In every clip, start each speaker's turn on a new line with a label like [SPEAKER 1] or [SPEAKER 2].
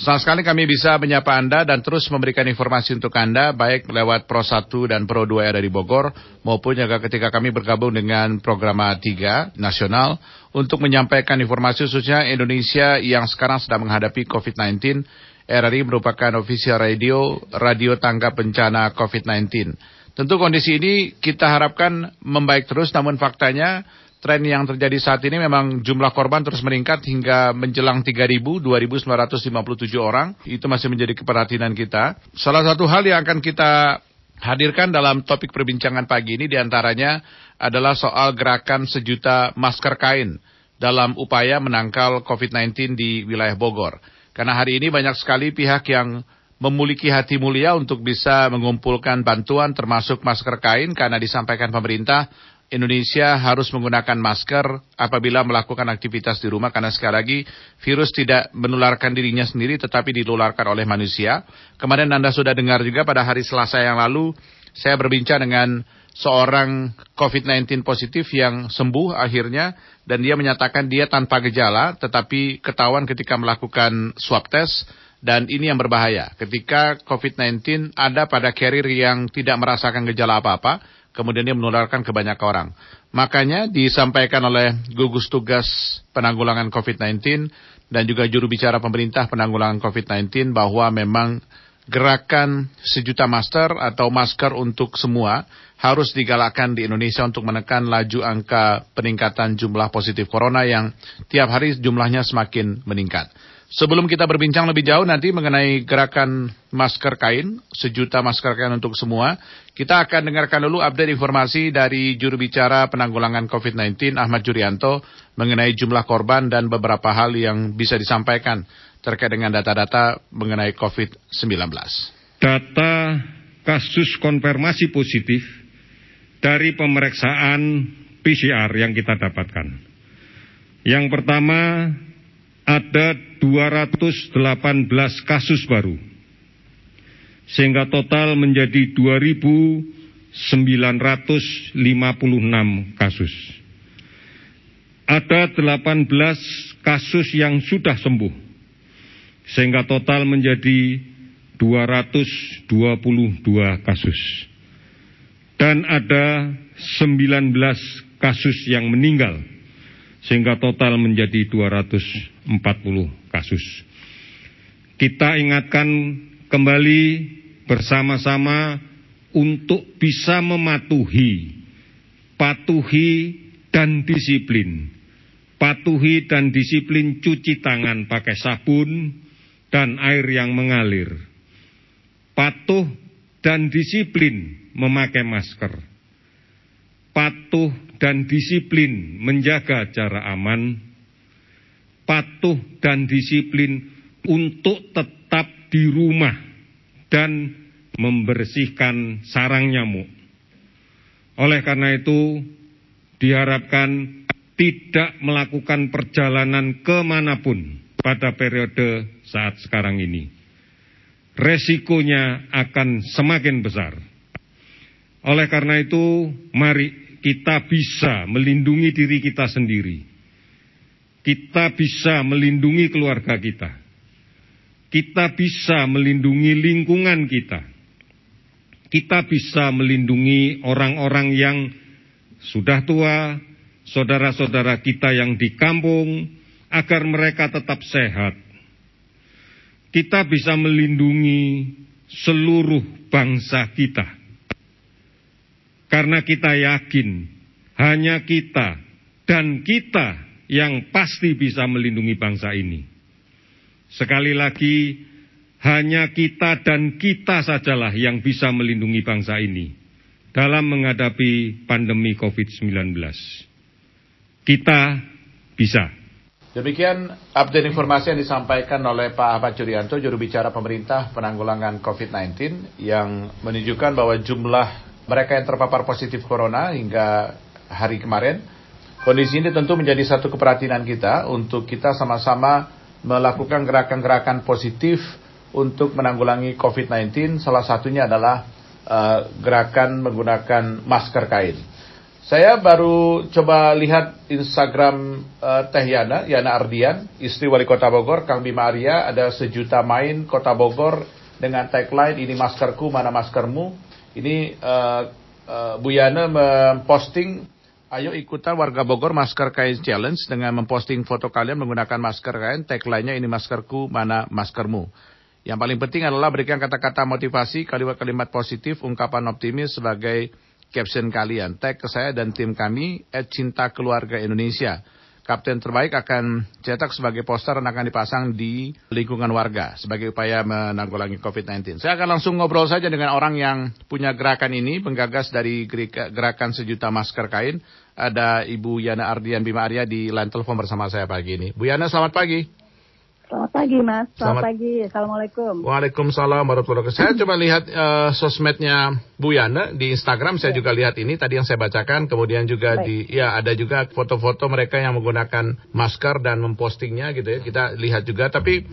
[SPEAKER 1] Senang sekali kami bisa menyapa Anda dan terus memberikan informasi untuk Anda baik lewat Pro 1 dan Pro 2 yang ada di Bogor maupun juga ketika kami bergabung dengan program 3 nasional untuk menyampaikan informasi khususnya Indonesia yang sekarang sedang menghadapi COVID-19. RRI merupakan official radio, radio tanggap bencana COVID-19. Tentu kondisi ini kita harapkan membaik terus, namun faktanya tren yang terjadi saat ini memang jumlah korban terus meningkat hingga menjelang 3.000, 2.957 orang. Itu masih menjadi keperhatian kita. Salah satu hal yang akan kita hadirkan dalam topik perbincangan pagi ini di antaranya adalah soal gerakan sejuta masker kain dalam upaya menangkal COVID-19 di wilayah Bogor. Karena hari ini banyak sekali pihak yang memiliki hati mulia untuk bisa mengumpulkan bantuan termasuk masker kain karena disampaikan pemerintah Indonesia harus menggunakan masker apabila melakukan aktivitas di rumah karena sekali lagi virus tidak menularkan dirinya sendiri tetapi dinularkan oleh manusia. Kemarin Anda sudah dengar juga pada hari Selasa yang lalu saya berbincang dengan seorang COVID-19 positif yang sembuh akhirnya dan dia menyatakan dia tanpa gejala tetapi ketahuan ketika melakukan swab test dan ini yang berbahaya. Ketika COVID-19 ada pada carrier yang tidak merasakan gejala apa-apa, kemudian dia menularkan ke banyak orang. Makanya disampaikan oleh gugus tugas penanggulangan COVID-19 dan juga juru bicara pemerintah penanggulangan COVID-19 bahwa memang gerakan sejuta masker atau masker untuk semua harus digalakkan di Indonesia untuk menekan laju angka peningkatan jumlah positif corona yang tiap hari jumlahnya semakin meningkat. Sebelum kita berbincang lebih jauh nanti mengenai gerakan masker kain, sejuta masker kain untuk semua, kita akan dengarkan dulu update informasi dari juru bicara penanggulangan COVID-19 Ahmad Jurianto mengenai jumlah korban dan beberapa hal yang bisa disampaikan terkait dengan data-data mengenai COVID-19.
[SPEAKER 2] Data kasus konfirmasi positif dari pemeriksaan PCR yang kita dapatkan. Yang pertama ada 218 kasus baru, sehingga total menjadi 2.956 kasus. Ada 18 kasus yang sudah sembuh, sehingga total menjadi 222 kasus. Dan ada 19 kasus yang meninggal, sehingga total menjadi 240 kasus. Kita ingatkan kembali bersama-sama untuk bisa mematuhi, patuhi dan disiplin. Patuhi dan disiplin cuci tangan pakai sabun dan air yang mengalir. Patuh dan disiplin memakai masker. Patuh dan disiplin menjaga jarak aman, patuh dan disiplin untuk tetap di rumah dan membersihkan sarang nyamuk. Oleh karena itu, diharapkan tidak melakukan perjalanan ke mana pun pada periode saat sekarang ini. Resikonya akan semakin besar. Oleh karena itu, mari kita bisa melindungi diri kita sendiri. Kita bisa melindungi keluarga kita. Kita bisa melindungi lingkungan kita. Kita bisa melindungi orang-orang yang sudah tua, saudara-saudara kita yang di kampung, agar mereka tetap sehat. Kita bisa melindungi seluruh bangsa kita karena kita yakin hanya kita dan kita yang pasti bisa melindungi bangsa ini. Sekali lagi, hanya kita dan kita sajalah yang bisa melindungi bangsa ini dalam menghadapi pandemi COVID-19. Kita bisa.
[SPEAKER 1] Demikian update informasi yang disampaikan oleh Pak Ahmad Jurianto, juru bicara pemerintah penanggulangan COVID-19, yang menunjukkan bahwa jumlah mereka yang terpapar positif corona hingga hari kemarin, kondisi ini tentu menjadi satu keperhatian kita untuk kita sama-sama melakukan gerakan-gerakan positif untuk menanggulangi COVID-19. Salah satunya adalah uh, gerakan menggunakan masker kain. Saya baru coba lihat Instagram uh, Teh Yana, Yana Ardian, istri wali kota Bogor, Kang Bima Arya, ada sejuta main kota Bogor dengan tagline ini maskerku, mana maskermu. Ini uh, uh, Bu Yana memposting, ayo ikutan warga Bogor masker kain challenge dengan memposting foto kalian menggunakan masker kain, tagline-nya ini maskerku, mana maskermu. Yang paling penting adalah berikan kata-kata motivasi, kalimat-kalimat positif, ungkapan optimis sebagai caption kalian. Tag ke saya dan tim kami, at Cinta Keluarga Indonesia. Kapten terbaik akan cetak sebagai poster dan akan dipasang di lingkungan warga sebagai upaya menanggulangi COVID-19. Saya akan langsung ngobrol saja dengan orang yang punya gerakan ini, penggagas dari gerakan sejuta masker kain. Ada Ibu Yana Ardian Bima Arya di line telepon bersama saya pagi ini. Bu Yana, selamat pagi.
[SPEAKER 3] Selamat pagi Mas, selamat, selamat pagi, Assalamualaikum.
[SPEAKER 1] Waalaikumsalam warahmatullahi wabarakatuh. Saya coba lihat uh, sosmednya Bu Yana di Instagram, saya ya. juga lihat ini tadi yang saya bacakan, kemudian juga Baik. di, ya ada juga foto-foto mereka yang menggunakan masker dan mempostingnya gitu ya, kita lihat juga. Tapi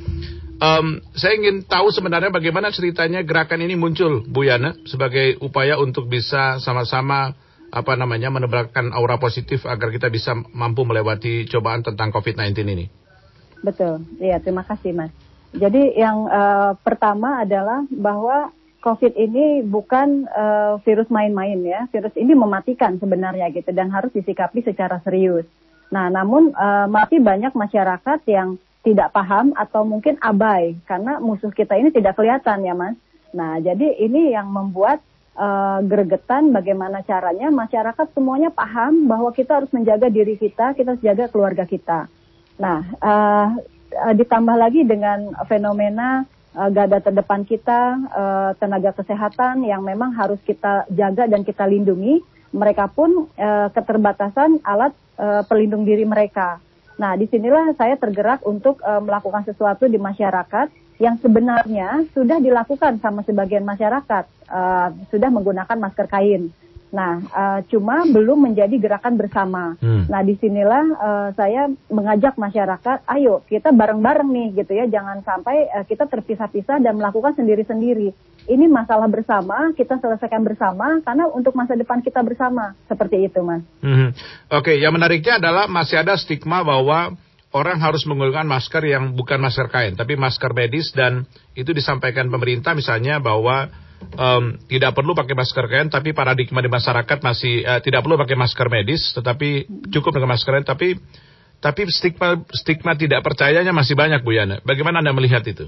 [SPEAKER 1] um, saya ingin tahu sebenarnya bagaimana ceritanya gerakan ini muncul Bu Yana sebagai upaya untuk bisa sama-sama apa namanya menebarkan aura positif agar kita bisa mampu melewati cobaan tentang COVID-19 ini.
[SPEAKER 3] Betul, iya terima kasih Mas. Jadi yang uh, pertama adalah bahwa COVID ini bukan uh, virus main-main ya, virus ini mematikan sebenarnya gitu dan harus disikapi secara serius. Nah, namun uh, masih banyak masyarakat yang tidak paham atau mungkin abai karena musuh kita ini tidak kelihatan ya Mas. Nah, jadi ini yang membuat uh, gregetan bagaimana caranya masyarakat semuanya paham bahwa kita harus menjaga diri kita, kita harus jaga keluarga kita. Nah, uh, ditambah lagi dengan fenomena uh, garda terdepan kita, uh, tenaga kesehatan yang memang harus kita jaga dan kita lindungi. Mereka pun uh, keterbatasan alat uh, pelindung diri mereka. Nah, di sinilah saya tergerak untuk uh, melakukan sesuatu di masyarakat yang sebenarnya sudah dilakukan sama sebagian masyarakat, uh, sudah menggunakan masker kain. Nah, uh, cuma belum menjadi gerakan bersama. Hmm. Nah, di sinilah uh, saya mengajak masyarakat, ayo kita bareng-bareng nih gitu ya, jangan sampai uh, kita terpisah-pisah dan melakukan sendiri-sendiri. Ini masalah bersama, kita selesaikan bersama karena untuk masa depan kita bersama. Seperti itu, Mas.
[SPEAKER 1] Hmm. Oke, okay, yang menariknya adalah masih ada stigma bahwa orang harus menggunakan masker yang bukan masker kain, tapi masker medis dan itu disampaikan pemerintah misalnya bahwa um, tidak perlu pakai masker kain, tapi paradigma di masyarakat masih uh, tidak perlu pakai masker medis, tetapi cukup dengan masker kain. Tapi tapi stigma stigma tidak percayanya masih banyak Bu Yana. Bagaimana anda melihat itu?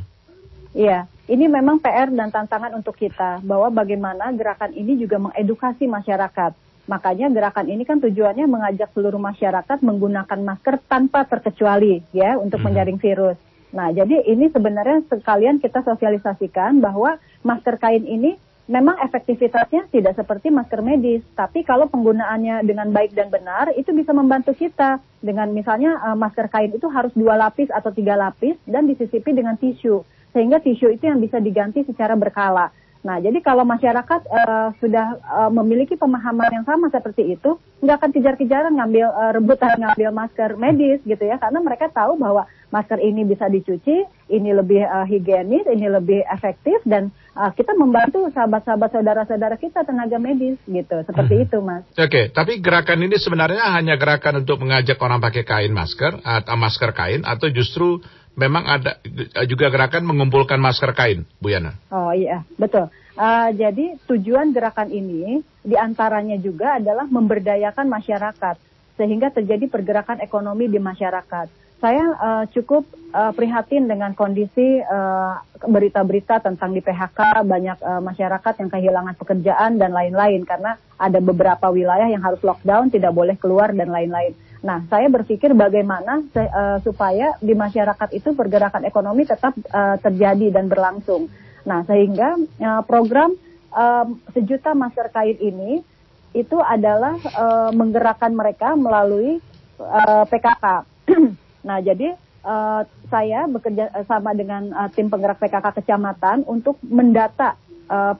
[SPEAKER 3] Iya, ini memang PR dan tantangan untuk kita bahwa bagaimana gerakan ini juga mengedukasi masyarakat. Makanya gerakan ini kan tujuannya mengajak seluruh masyarakat menggunakan masker tanpa terkecuali ya untuk hmm. menjaring virus. Nah, jadi ini sebenarnya sekalian kita sosialisasikan bahwa masker kain ini memang efektivitasnya tidak seperti masker medis, tapi kalau penggunaannya dengan baik dan benar itu bisa membantu kita. Dengan misalnya uh, masker kain itu harus dua lapis atau tiga lapis dan disisipi dengan tisu, sehingga tisu itu yang bisa diganti secara berkala. Nah, jadi kalau masyarakat uh, sudah uh, memiliki pemahaman yang sama seperti itu, nggak akan kejar-kejaran ngambil uh, rebutan ngambil masker medis gitu ya, karena mereka tahu bahwa masker ini bisa dicuci, ini lebih uh, higienis, ini lebih efektif dan uh, kita membantu sahabat-sahabat saudara-saudara kita tenaga medis gitu, seperti hmm. itu, Mas.
[SPEAKER 1] Oke, okay, tapi gerakan ini sebenarnya hanya gerakan untuk mengajak orang pakai kain masker atau masker kain atau justru memang ada juga gerakan mengumpulkan masker kain, Bu Yana.
[SPEAKER 3] Oh iya, betul. Uh, jadi tujuan gerakan ini di antaranya juga adalah memberdayakan masyarakat sehingga terjadi pergerakan ekonomi di masyarakat. Saya uh, cukup uh, prihatin dengan kondisi berita-berita uh, tentang di PHK banyak uh, masyarakat yang kehilangan pekerjaan dan lain-lain karena ada beberapa wilayah yang harus lockdown, tidak boleh keluar dan lain-lain. Nah, saya berpikir bagaimana uh, supaya di masyarakat itu pergerakan ekonomi tetap uh, terjadi dan berlangsung. Nah, sehingga uh, program uh, sejuta masker kain ini itu adalah uh, menggerakkan mereka melalui uh, PKK. Nah, jadi uh, saya bekerja sama dengan uh, tim penggerak PKK kecamatan untuk mendata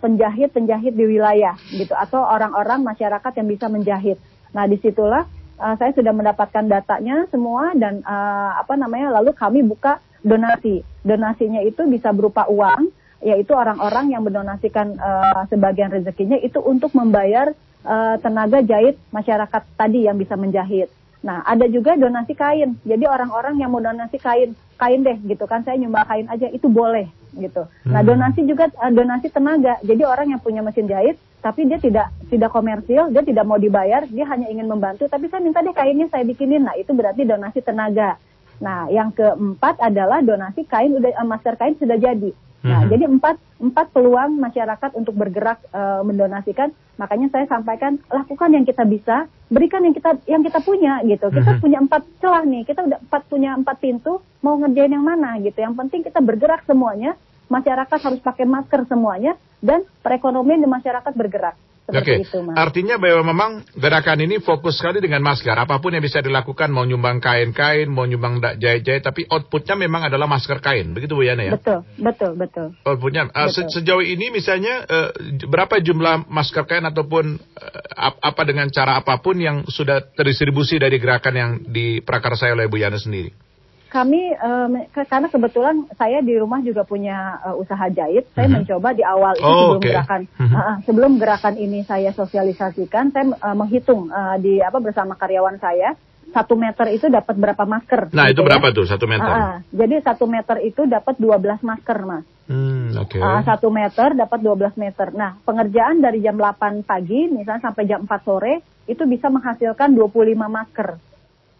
[SPEAKER 3] penjahit-penjahit di wilayah gitu atau orang-orang masyarakat yang bisa menjahit. Nah, di situlah uh, saya sudah mendapatkan datanya semua dan uh, apa namanya lalu kami buka donasi. Donasinya itu bisa berupa uang, yaitu orang-orang yang mendonasikan uh, sebagian rezekinya itu untuk membayar uh, tenaga jahit masyarakat tadi yang bisa menjahit. Nah, ada juga donasi kain. Jadi orang-orang yang mau donasi kain, kain deh gitu kan, saya nyumbang kain aja itu boleh gitu. Nah, hmm. donasi juga uh, donasi tenaga. Jadi orang yang punya mesin jahit tapi dia tidak tidak komersil, dia tidak mau dibayar, dia hanya ingin membantu, tapi saya minta deh kainnya saya bikinin. Nah, itu berarti donasi tenaga. Nah, yang keempat adalah donasi kain udah uh, masker kain sudah jadi. Nah, hmm. jadi empat empat peluang masyarakat untuk bergerak uh, mendonasikan. Makanya saya sampaikan lakukan yang kita bisa, berikan yang kita yang kita punya gitu. Kita hmm. punya empat celah nih, kita udah empat punya empat pintu, mau ngerjain yang mana gitu. Yang penting kita bergerak semuanya. Masyarakat harus pakai masker semuanya dan perekonomian di masyarakat bergerak.
[SPEAKER 1] Oke, okay. artinya bahwa memang gerakan ini fokus sekali dengan masker. Apa pun yang bisa dilakukan, mau nyumbang kain-kain, mau nyumbang jahit-jahit, tapi outputnya memang adalah masker kain. Begitu Bu Yana ya?
[SPEAKER 3] Betul, betul, betul.
[SPEAKER 1] Outputnya. Uh, betul. sejauh ini misalnya uh, berapa jumlah masker kain ataupun uh, apa dengan cara apa pun yang sudah terdistribusi dari gerakan yang diprakarsai oleh Bu Yana sendiri?
[SPEAKER 3] Kami um, karena kebetulan saya di rumah juga punya uh, usaha jahit, saya mm -hmm. mencoba di awal itu oh, sebelum okay. gerakan mm -hmm. uh, sebelum gerakan ini saya sosialisasikan, saya uh, menghitung uh, di apa bersama karyawan saya satu meter itu dapat berapa masker?
[SPEAKER 1] Nah gitu itu berapa ya? tuh satu meter? Uh,
[SPEAKER 3] jadi satu meter itu dapat 12 masker mas.
[SPEAKER 1] Hmm. Okay.
[SPEAKER 3] Uh, satu meter dapat 12 meter. Nah pengerjaan dari jam 8 pagi misalnya sampai jam 4 sore itu bisa menghasilkan 25 masker.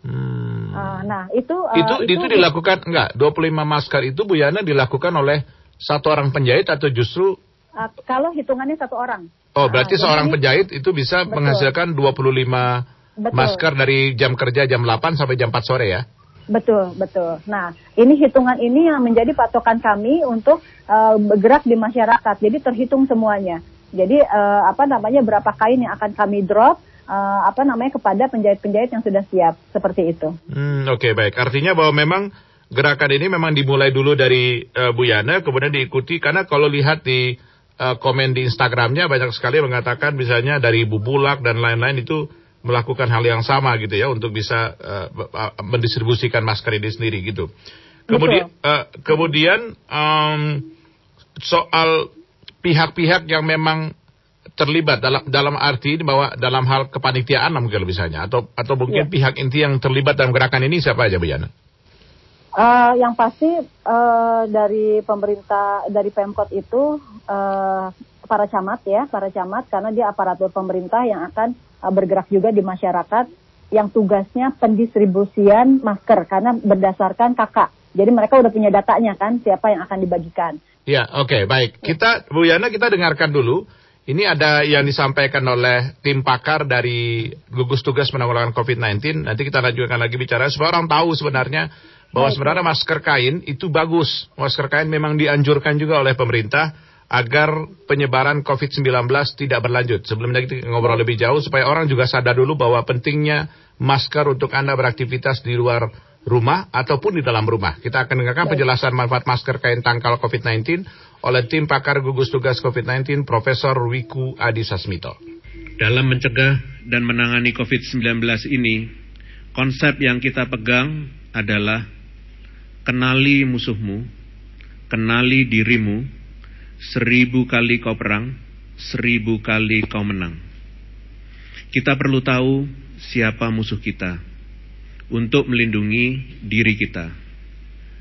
[SPEAKER 1] Hmm.
[SPEAKER 3] Uh, nah itu,
[SPEAKER 1] uh, itu itu itu dilakukan enggak 25 masker itu Bu Yana dilakukan oleh satu orang penjahit atau justru
[SPEAKER 3] uh, kalau hitungannya satu orang.
[SPEAKER 1] Oh berarti uh, seorang penjahit itu bisa betul. menghasilkan 25 betul. masker dari jam kerja jam 8 sampai jam 4 sore ya?
[SPEAKER 3] Betul, betul. Nah, ini hitungan ini yang menjadi patokan kami untuk uh, bergerak di masyarakat. Jadi terhitung semuanya. Jadi uh, apa namanya berapa kain yang akan kami drop, uh, apa namanya kepada penjahit-penjahit yang sudah siap seperti itu.
[SPEAKER 1] Hmm, Oke okay, baik, artinya bahwa memang gerakan ini memang dimulai dulu dari uh, Bu Yana, kemudian diikuti karena kalau lihat di uh, komen di Instagramnya banyak sekali mengatakan misalnya dari Bu Bulak dan lain-lain itu melakukan hal yang sama gitu ya untuk bisa uh, mendistribusikan masker ini sendiri gitu. Kemudian uh, kemudian um, soal pihak-pihak yang memang terlibat dalam dalam arti bahwa dalam hal kepanitiaan mungkin misalnya atau atau mungkin ya. pihak inti yang terlibat dalam gerakan ini siapa aja Bu Yana?
[SPEAKER 3] Uh, yang pasti uh, dari pemerintah dari Pemkot itu uh, para camat ya para camat karena dia aparatur pemerintah yang akan uh, bergerak juga di masyarakat yang tugasnya pendistribusian masker karena berdasarkan kakak jadi mereka udah punya datanya kan siapa yang akan dibagikan.
[SPEAKER 1] Ya oke okay, baik kita Bu Yana kita dengarkan dulu ini ada yang disampaikan oleh tim pakar dari gugus tugas penanggulangan COVID-19. Nanti kita lanjutkan lagi bicara supaya orang tahu sebenarnya bahwa sebenarnya masker kain itu bagus. Masker kain memang dianjurkan juga oleh pemerintah agar penyebaran COVID-19 tidak berlanjut. Sebelumnya kita ngobrol lebih jauh supaya orang juga sadar dulu bahwa pentingnya masker untuk Anda beraktivitas di luar rumah ataupun di dalam rumah. Kita akan dengarkan penjelasan manfaat masker kain tangkal COVID-19 oleh tim pakar gugus tugas COVID-19 Profesor Wiku Adi Sasmito.
[SPEAKER 4] Dalam mencegah dan menangani COVID-19 ini, konsep yang kita pegang adalah kenali musuhmu, kenali dirimu, seribu kali kau perang, seribu kali kau menang. Kita perlu tahu siapa musuh kita untuk melindungi diri kita.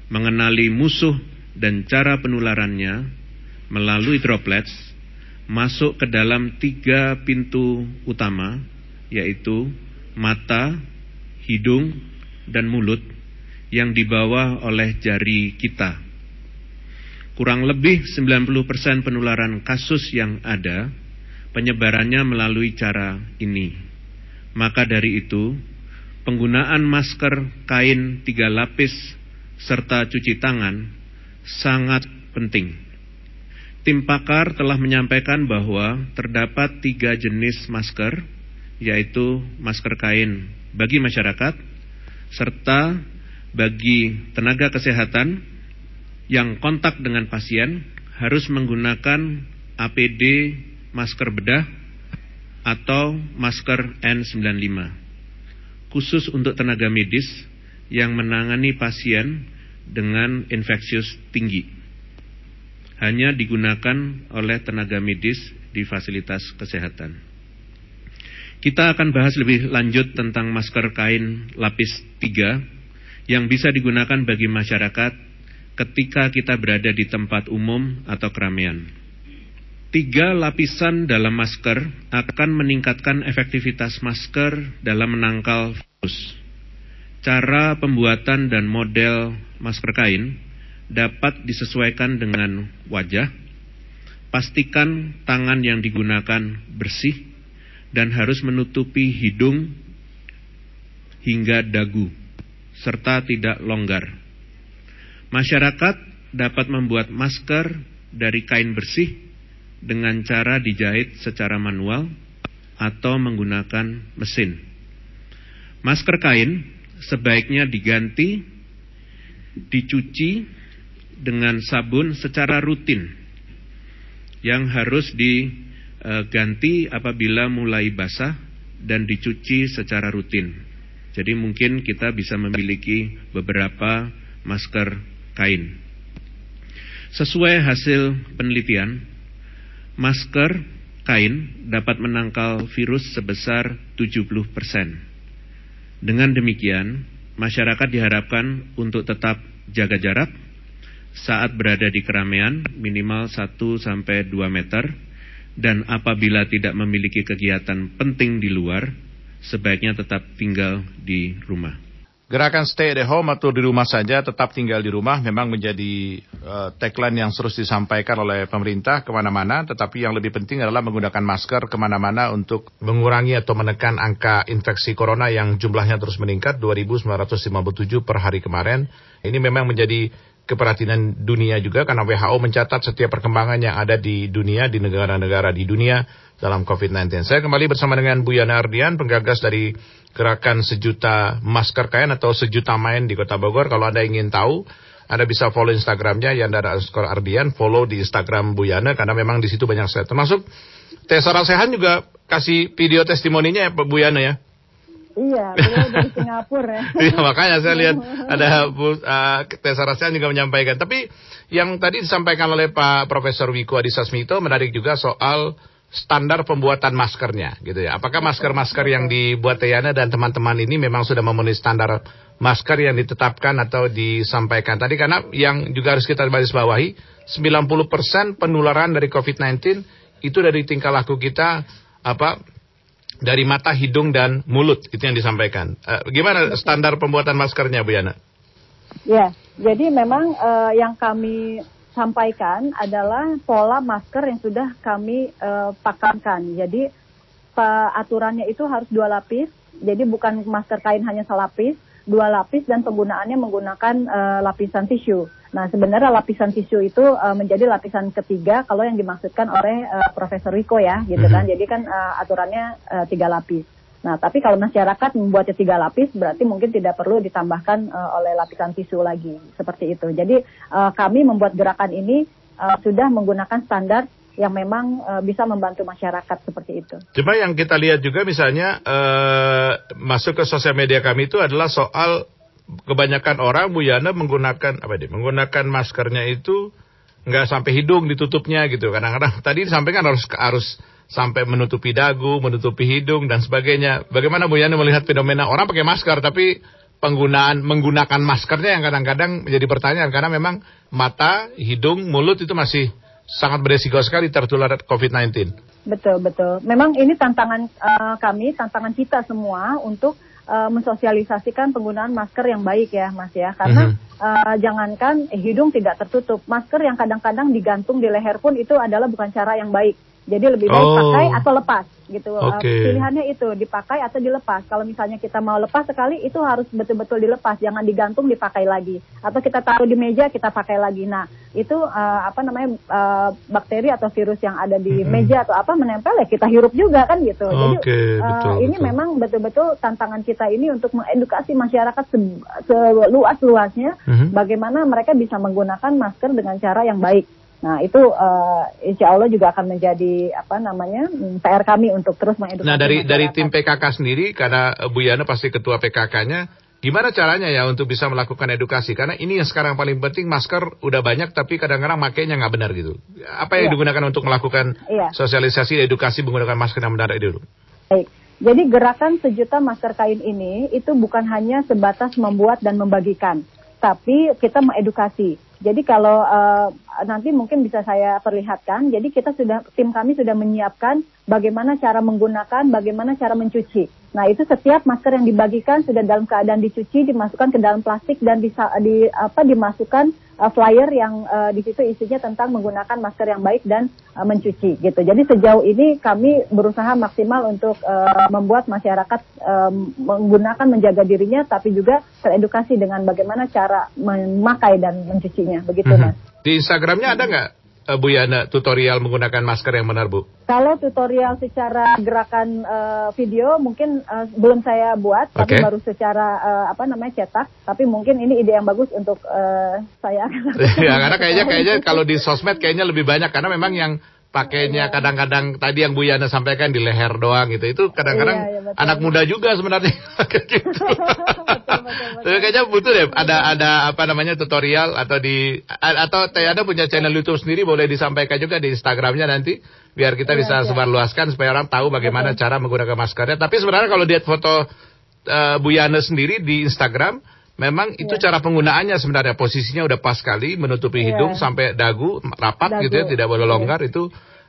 [SPEAKER 4] Mengenali musuh dan cara penularannya melalui droplets masuk ke dalam tiga pintu utama yaitu mata, hidung, dan mulut yang dibawa oleh jari kita. Kurang lebih 90% penularan kasus yang ada penyebarannya melalui cara ini. Maka dari itu, penggunaan masker kain tiga lapis serta cuci tangan sangat penting. Tim pakar telah menyampaikan bahwa terdapat tiga jenis masker, yaitu masker kain bagi masyarakat, serta bagi tenaga kesehatan yang kontak dengan pasien harus menggunakan APD masker bedah atau masker N95. Khusus untuk tenaga medis yang menangani pasien dengan infeksius tinggi. Hanya digunakan oleh tenaga medis di fasilitas kesehatan. Kita akan bahas lebih lanjut tentang masker kain lapis 3 yang bisa digunakan bagi masyarakat ketika kita berada di tempat umum atau keramaian. Tiga lapisan dalam masker akan meningkatkan efektivitas masker dalam menangkal virus. Cara pembuatan dan model masker kain dapat disesuaikan dengan wajah. Pastikan tangan yang digunakan bersih dan harus menutupi hidung hingga dagu serta tidak longgar. Masyarakat dapat membuat masker dari kain bersih dengan cara dijahit secara manual atau menggunakan mesin. Masker kain sebaiknya diganti, dicuci dengan sabun secara rutin yang harus diganti apabila mulai basah dan dicuci secara rutin. Jadi mungkin kita bisa memiliki beberapa masker kain. Sesuai hasil penelitian, masker kain dapat menangkal virus sebesar 70%. Dengan demikian, masyarakat diharapkan untuk tetap jaga jarak saat berada di keramaian minimal 1 sampai 2 meter dan apabila tidak memiliki kegiatan penting di luar, sebaiknya tetap tinggal di rumah.
[SPEAKER 1] Gerakan stay at home atau di rumah saja tetap tinggal di rumah memang menjadi uh, tagline yang terus disampaikan oleh pemerintah ke mana-mana. Tetapi yang lebih penting adalah menggunakan masker ke mana-mana untuk mengurangi atau menekan angka infeksi corona yang jumlahnya terus meningkat 2.957 per hari kemarin. Ini memang menjadi keperhatian dunia juga karena WHO mencatat setiap perkembangan yang ada di dunia, di negara-negara di dunia dalam COVID-19. Saya kembali bersama dengan Bu Yana Ardian, penggagas dari gerakan sejuta masker kain atau sejuta main di Kota Bogor. Kalau Anda ingin tahu, Anda bisa follow Instagramnya Yandara underscore Ardian, follow di Instagram Bu Yana karena memang di situ banyak saya. Termasuk Tessa Rasehan juga kasih video testimoninya ya Bu Yana ya.
[SPEAKER 3] Iya, beliau dari Singapura ya.
[SPEAKER 1] Iya, makanya saya lihat ada Bu uh, Tessa Rasehan juga menyampaikan. Tapi yang tadi disampaikan oleh Pak Profesor Wiko Adisasmito menarik juga soal standar pembuatan maskernya gitu ya. Apakah masker-masker yang dibuat Tiana dan teman-teman ini memang sudah memenuhi standar masker yang ditetapkan atau disampaikan tadi karena yang juga harus kita baris bawahi 90% penularan dari COVID-19 itu dari tingkah laku kita apa dari mata, hidung dan mulut itu yang disampaikan. Uh, gimana standar pembuatan maskernya Bu Yana?
[SPEAKER 3] Ya, jadi memang uh, yang kami sampaikan adalah pola masker yang sudah kami uh, pakamkan. Jadi aturannya itu harus dua lapis, jadi bukan masker kain hanya selapis, dua lapis dan penggunaannya menggunakan uh, lapisan tisu. Nah sebenarnya lapisan tisu itu uh, menjadi lapisan ketiga kalau yang dimaksudkan oleh uh, Profesor Riko ya, gitu kan. Mm -hmm. Jadi kan uh, aturannya uh, tiga lapis. Nah, tapi kalau masyarakat membuatnya tiga lapis, berarti mungkin tidak perlu ditambahkan uh, oleh lapisan tisu lagi, seperti itu. Jadi uh, kami membuat gerakan ini uh, sudah menggunakan standar yang memang uh, bisa membantu masyarakat seperti itu.
[SPEAKER 1] Cuma yang kita lihat juga misalnya uh, masuk ke sosial media kami itu adalah soal kebanyakan orang Bu Yana menggunakan apa dia? Menggunakan maskernya itu nggak sampai hidung ditutupnya gitu. Kadang-kadang tadi disampaikan harus harus sampai menutupi dagu, menutupi hidung dan sebagainya. Bagaimana Bu Yani melihat fenomena orang pakai masker tapi penggunaan menggunakan maskernya yang kadang-kadang menjadi pertanyaan karena memang mata, hidung, mulut itu masih sangat beresiko sekali tertular COVID-19.
[SPEAKER 3] Betul betul. Memang ini tantangan uh, kami, tantangan kita semua untuk uh, mensosialisasikan penggunaan masker yang baik ya, Mas ya. Karena mm -hmm. uh, jangankan hidung tidak tertutup, masker yang kadang-kadang digantung di leher pun itu adalah bukan cara yang baik Jadi lebih baik
[SPEAKER 1] Oh.
[SPEAKER 3] pakai atau lepas gitu. Uh,
[SPEAKER 1] Oke.
[SPEAKER 3] pilihannya itu dipakai atau dilepas. Kalau misalnya kita mau lepas sekali itu harus betul-betul dilepas, jangan digantung dipakai lagi. Atau kita taruh di meja kita pakai lagi. Nah itu uh, apa namanya uh, bakteri atau virus yang ada di meja atau apa menempel ya kita hirup juga kan gitu. Jadi
[SPEAKER 1] Oke,
[SPEAKER 3] uh,
[SPEAKER 1] betul,
[SPEAKER 3] ini
[SPEAKER 1] betul.
[SPEAKER 3] memang betul-betul tantangan kita ini untuk mengedukasi masyarakat se- seluas-luasnya
[SPEAKER 1] Mhm.
[SPEAKER 3] bagaimana mereka bisa menggunakan masker dengan cara yang baik. Nah itu uh, insya Allah juga akan menjadi apa namanya mm, PR kami untuk terus mengedukasi.
[SPEAKER 1] Nah dari dari tim PKK sendiri karena eh, Bu Yana pasti ketua PKK-nya, gimana caranya ya untuk bisa melakukan edukasi? Karena ini yang sekarang paling penting masker udah banyak tapi kadang-kadang makainya nggak benar gitu. Apa yang
[SPEAKER 3] Iya.
[SPEAKER 1] digunakan untuk melakukan
[SPEAKER 3] Iya.
[SPEAKER 1] sosialisasi edukasi menggunakan masker yang benar itu?
[SPEAKER 3] Baik. Jadi gerakan sejuta masker kain ini itu bukan hanya sebatas membuat dan membagikan, tapi kita mengedukasi. Jadi kalau eh, nanti mungkin bisa saya perlihatkan, jadi kita sudah tim kami sudah menyiapkan bagaimana cara menggunakan, bagaimana cara mencuci. Nah itu setiap masker yang dibagikan sudah dalam keadaan dicuci, dimasukkan ke dalam plastik dan bisa di apa dimasukkan eh, flyer yang eh, di situ isinya tentang menggunakan masker yang baik dan eh, mencuci gitu. Jadi sejauh ini kami berusaha maksimal untuk eh, membuat masyarakat eh, menggunakan menjaga dirinya, tapi juga teredukasi dengan bagaimana cara memakai dan mencucinya. Begitu
[SPEAKER 1] Mhm.
[SPEAKER 3] mas.
[SPEAKER 1] Di Instagramnya ada nggak eh, Bu Yana tutorial menggunakan masker yang benar Bu?
[SPEAKER 3] Kalau tutorial secara gerakan eh, video mungkin eh, belum saya buat, tapi
[SPEAKER 1] Oke.
[SPEAKER 3] baru secara eh, apa namanya cetak. Tapi mungkin ini ide yang bagus untuk eh, saya.
[SPEAKER 1] ya karena kayaknya kayaknya kalau di sosmed kayaknya lebih banyak karena memang yang pakainya kadang-kadang tadi yang Bu Yana sampaikan di leher doang gitu itu kadang-kadang
[SPEAKER 3] Iya, iya, betul.
[SPEAKER 1] anak muda juga sebenarnya gitu.
[SPEAKER 3] betul, betul.
[SPEAKER 1] Kayaknya butuh deh ada ada apa namanya tutorial atau di atau Teh Yana punya channel YouTube sendiri boleh disampaikan juga di Instagramnya nanti biar kita
[SPEAKER 3] Iya,
[SPEAKER 1] bisa
[SPEAKER 3] iya.
[SPEAKER 1] sebarluaskan supaya orang tahu bagaimana cara menggunakan maskernya. Tapi sebenarnya kalau lihat foto eh, Bu Yana sendiri di Instagram memang itu
[SPEAKER 3] Iya.
[SPEAKER 1] cara penggunaannya sebenarnya posisinya udah pas sekali menutupi
[SPEAKER 3] Iya.
[SPEAKER 1] hidung sampai dagu rapat
[SPEAKER 3] Dagu.
[SPEAKER 1] gitu ya tidak boleh
[SPEAKER 3] Iya.
[SPEAKER 1] longgar itu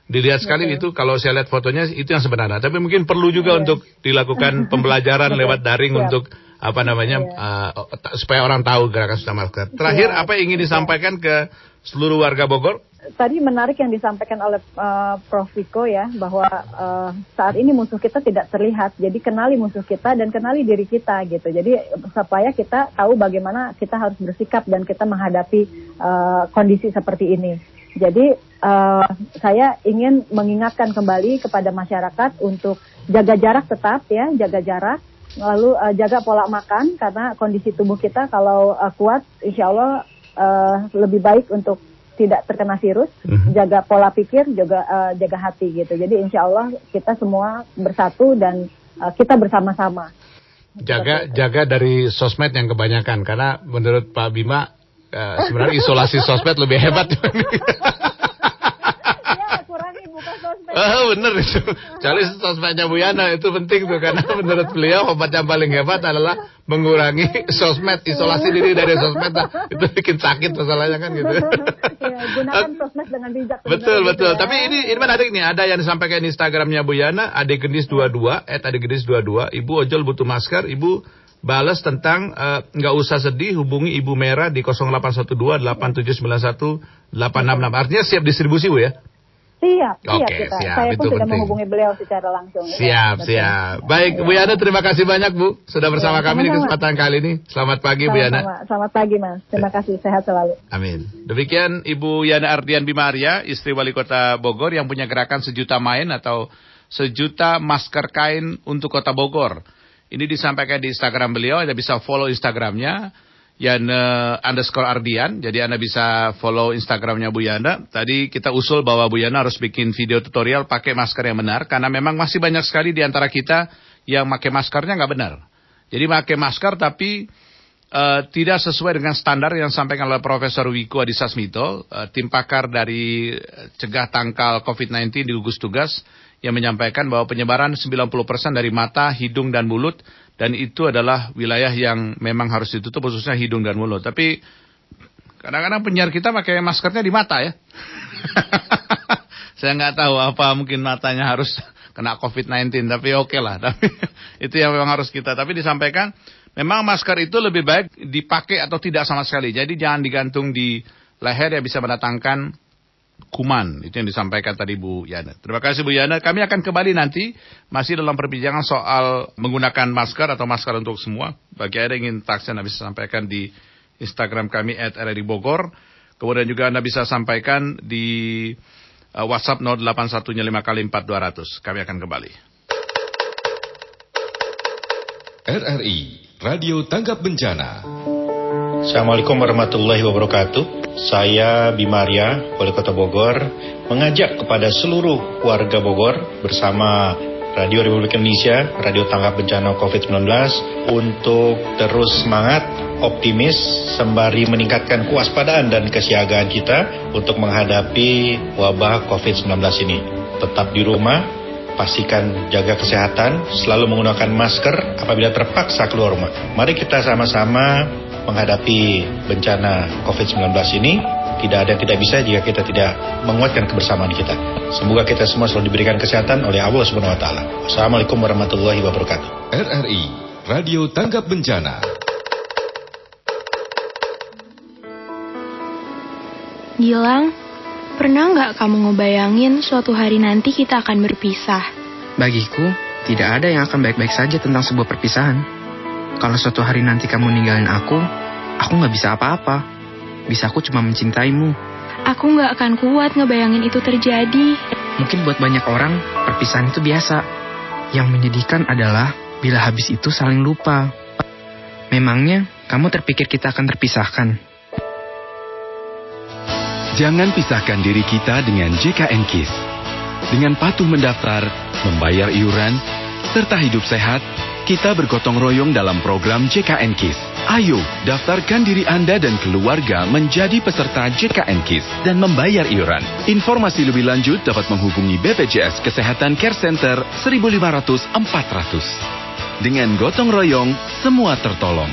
[SPEAKER 1] dilihat sekali itu kalau saya lihat fotonya itu yang sebenarnya tapi mungkin perlu juga
[SPEAKER 3] Iya.
[SPEAKER 1] untuk dilakukan pembelajaran lewat daring
[SPEAKER 3] Siap.
[SPEAKER 1] untuk apa namanya
[SPEAKER 3] Iya.
[SPEAKER 1] uh, supaya orang tahu gerakan sudah masker. Terakhir
[SPEAKER 3] Siap.
[SPEAKER 1] apa yang ingin disampaikan ke seluruh warga Bogor?
[SPEAKER 3] Tadi menarik yang disampaikan oleh eh, Prof. Viko ya bahwa eh, saat ini musuh kita tidak terlihat. Jadi kenali musuh kita dan kenali diri kita gitu. Jadi supaya kita tahu bagaimana kita harus bersikap dan kita menghadapi eh, kondisi seperti ini. Jadi eh, saya ingin mengingatkan kembali kepada masyarakat untuk jaga jarak tetap ya, jaga jarak. Lalu eh, jaga pola makan karena kondisi tubuh kita kalau eh, kuat, insya Allah eh, lebih baik untuk tidak terkena virus,
[SPEAKER 1] Mhm.
[SPEAKER 3] jaga pola pikir, juga eh, jaga hati gitu. Jadi insya Allah kita semua bersatu dan eh, kita bersama-sama.
[SPEAKER 1] Jaga jaga dari sosmed yang kebanyakan karena menurut Pak Bima uh, sebenarnya isolasi sosmed lebih hebat. Ah bener itu. Cari sosmednya Bu Yana itu penting tuh karena menurut beliau obat yang paling hebat adalah mengurangi sosmed, isolasi diri dari sosmed. Nah, itu bikin sakit masalahnya kan gitu.
[SPEAKER 3] ya, gunakan sosmed dengan bijak.
[SPEAKER 1] Betul betul.
[SPEAKER 3] gitu ya.
[SPEAKER 1] Tapi ini ini menarik nih. Ada yang disampaikan di Instagramnya Bu Yana, Ade Gendis 22, eh Ade Gendis 22. Ibu ojol butuh masker. Ibu balas tentang eh, nggak usah sedih. Hubungi Ibu Merah di 0812 8791 866. Artinya siap distribusi Bu ya.
[SPEAKER 3] Siap, siap
[SPEAKER 1] Oke,
[SPEAKER 3] kita.
[SPEAKER 1] siap.
[SPEAKER 3] Saya
[SPEAKER 1] Itu
[SPEAKER 3] pun sudah
[SPEAKER 1] penting.
[SPEAKER 3] menghubungi beliau secara langsung. ya.
[SPEAKER 1] Siap
[SPEAKER 3] Betul.
[SPEAKER 1] siap. Baik Bu Yana terima kasih banyak Bu sudah bersama
[SPEAKER 3] Ya,
[SPEAKER 1] kami di kesempatan kali ini. Selamat pagi Bu Yana.
[SPEAKER 3] Sama-sama. Selamat pagi Mas. Terima kasih. Sehat selalu.
[SPEAKER 1] Amin. Demikian Ibu Yana Ardian Bimaria, istri wali kota Bogor yang punya gerakan sejuta main atau sejuta masker kain untuk kota Bogor. Ini disampaikan di Instagram beliau, Anda bisa follow Instagramnya, Yana underscore Ardian. Jadi Anda bisa follow Instagramnya Bu Yana. Tadi kita usul bahwa Bu Yana harus bikin video tutorial pakai masker yang benar, karena memang masih banyak sekali di antara kita yang pakai maskernya nggak benar. Jadi pakai masker tapi eh, tidak sesuai dengan standar yang disampaikan oleh Profesor Wiko Adisasmito, eh, tim pakar dari eh, cegah tangkal COVID-19 di gugus tugas, yang menyampaikan bahwa penyebaran 90% dari mata, hidung, dan mulut, dan itu adalah wilayah yang memang harus ditutup, khususnya hidung dan mulut. Tapi kadang-kadang penyiar kita pakai maskernya di mata ya. Saya nggak tahu apa mungkin matanya harus kena COVID-19, tapi oke lah. Tapi itu yang memang harus kita. Tapi disampaikan, memang masker itu lebih baik dipakai atau tidak sama sekali. Jadi jangan digantung di leher yang bisa mendatangkan kuman. Itu yang disampaikan tadi Bu Yana. Terima kasih Bu Yana. Kami akan kembali nanti masih dalam perbincangan soal menggunakan masker atau masker untuk semua. Bagi Anda yang ingin taksi Anda bisa sampaikan di Instagram kami at RRI Bogor. Kemudian juga Anda bisa sampaikan di uh, WhatsApp 081 kali 4200. Kami akan kembali.
[SPEAKER 5] RRI Radio Tanggap Bencana.
[SPEAKER 6] Assalamualaikum warahmatullahi wabarakatuh. Saya Bimaria, Wali Kota Bogor, mengajak kepada seluruh warga Bogor bersama Radio Republik Indonesia, Radio Tanggap Bencana COVID-19 untuk terus semangat, optimis, sembari meningkatkan kewaspadaan dan kesiagaan kita untuk menghadapi wabah COVID-19 ini. Tetap di rumah, pastikan jaga kesehatan, selalu menggunakan masker apabila terpaksa keluar rumah. Mari kita sama-sama menghadapi bencana COVID-19 ini tidak ada yang tidak bisa jika kita tidak menguatkan kebersamaan kita. Semoga kita semua selalu diberikan kesehatan oleh Allah Subhanahu wa taala. Assalamualaikum warahmatullahi wabarakatuh.
[SPEAKER 5] RRI Radio Tanggap Bencana.
[SPEAKER 7] Gilang, pernah nggak kamu ngebayangin suatu hari nanti kita akan berpisah?
[SPEAKER 8] Bagiku, tidak ada yang akan baik-baik saja tentang sebuah perpisahan. Kalau suatu hari nanti kamu ninggalin aku, aku nggak bisa apa-apa. Bisa aku cuma mencintaimu.
[SPEAKER 7] Aku nggak akan kuat ngebayangin itu terjadi.
[SPEAKER 8] Mungkin buat banyak orang, perpisahan itu biasa. Yang menyedihkan adalah bila habis itu saling lupa. Memangnya kamu terpikir kita akan terpisahkan?
[SPEAKER 9] Jangan pisahkan diri kita dengan JKN KIS. Dengan patuh mendaftar, membayar iuran, serta hidup sehat, kita bergotong royong dalam program JKN KIS. Ayo, daftarkan diri Anda dan keluarga menjadi peserta JKN KIS dan membayar iuran. Informasi lebih lanjut dapat menghubungi BPJS Kesehatan Care Center 1500 400. Dengan gotong royong, semua tertolong.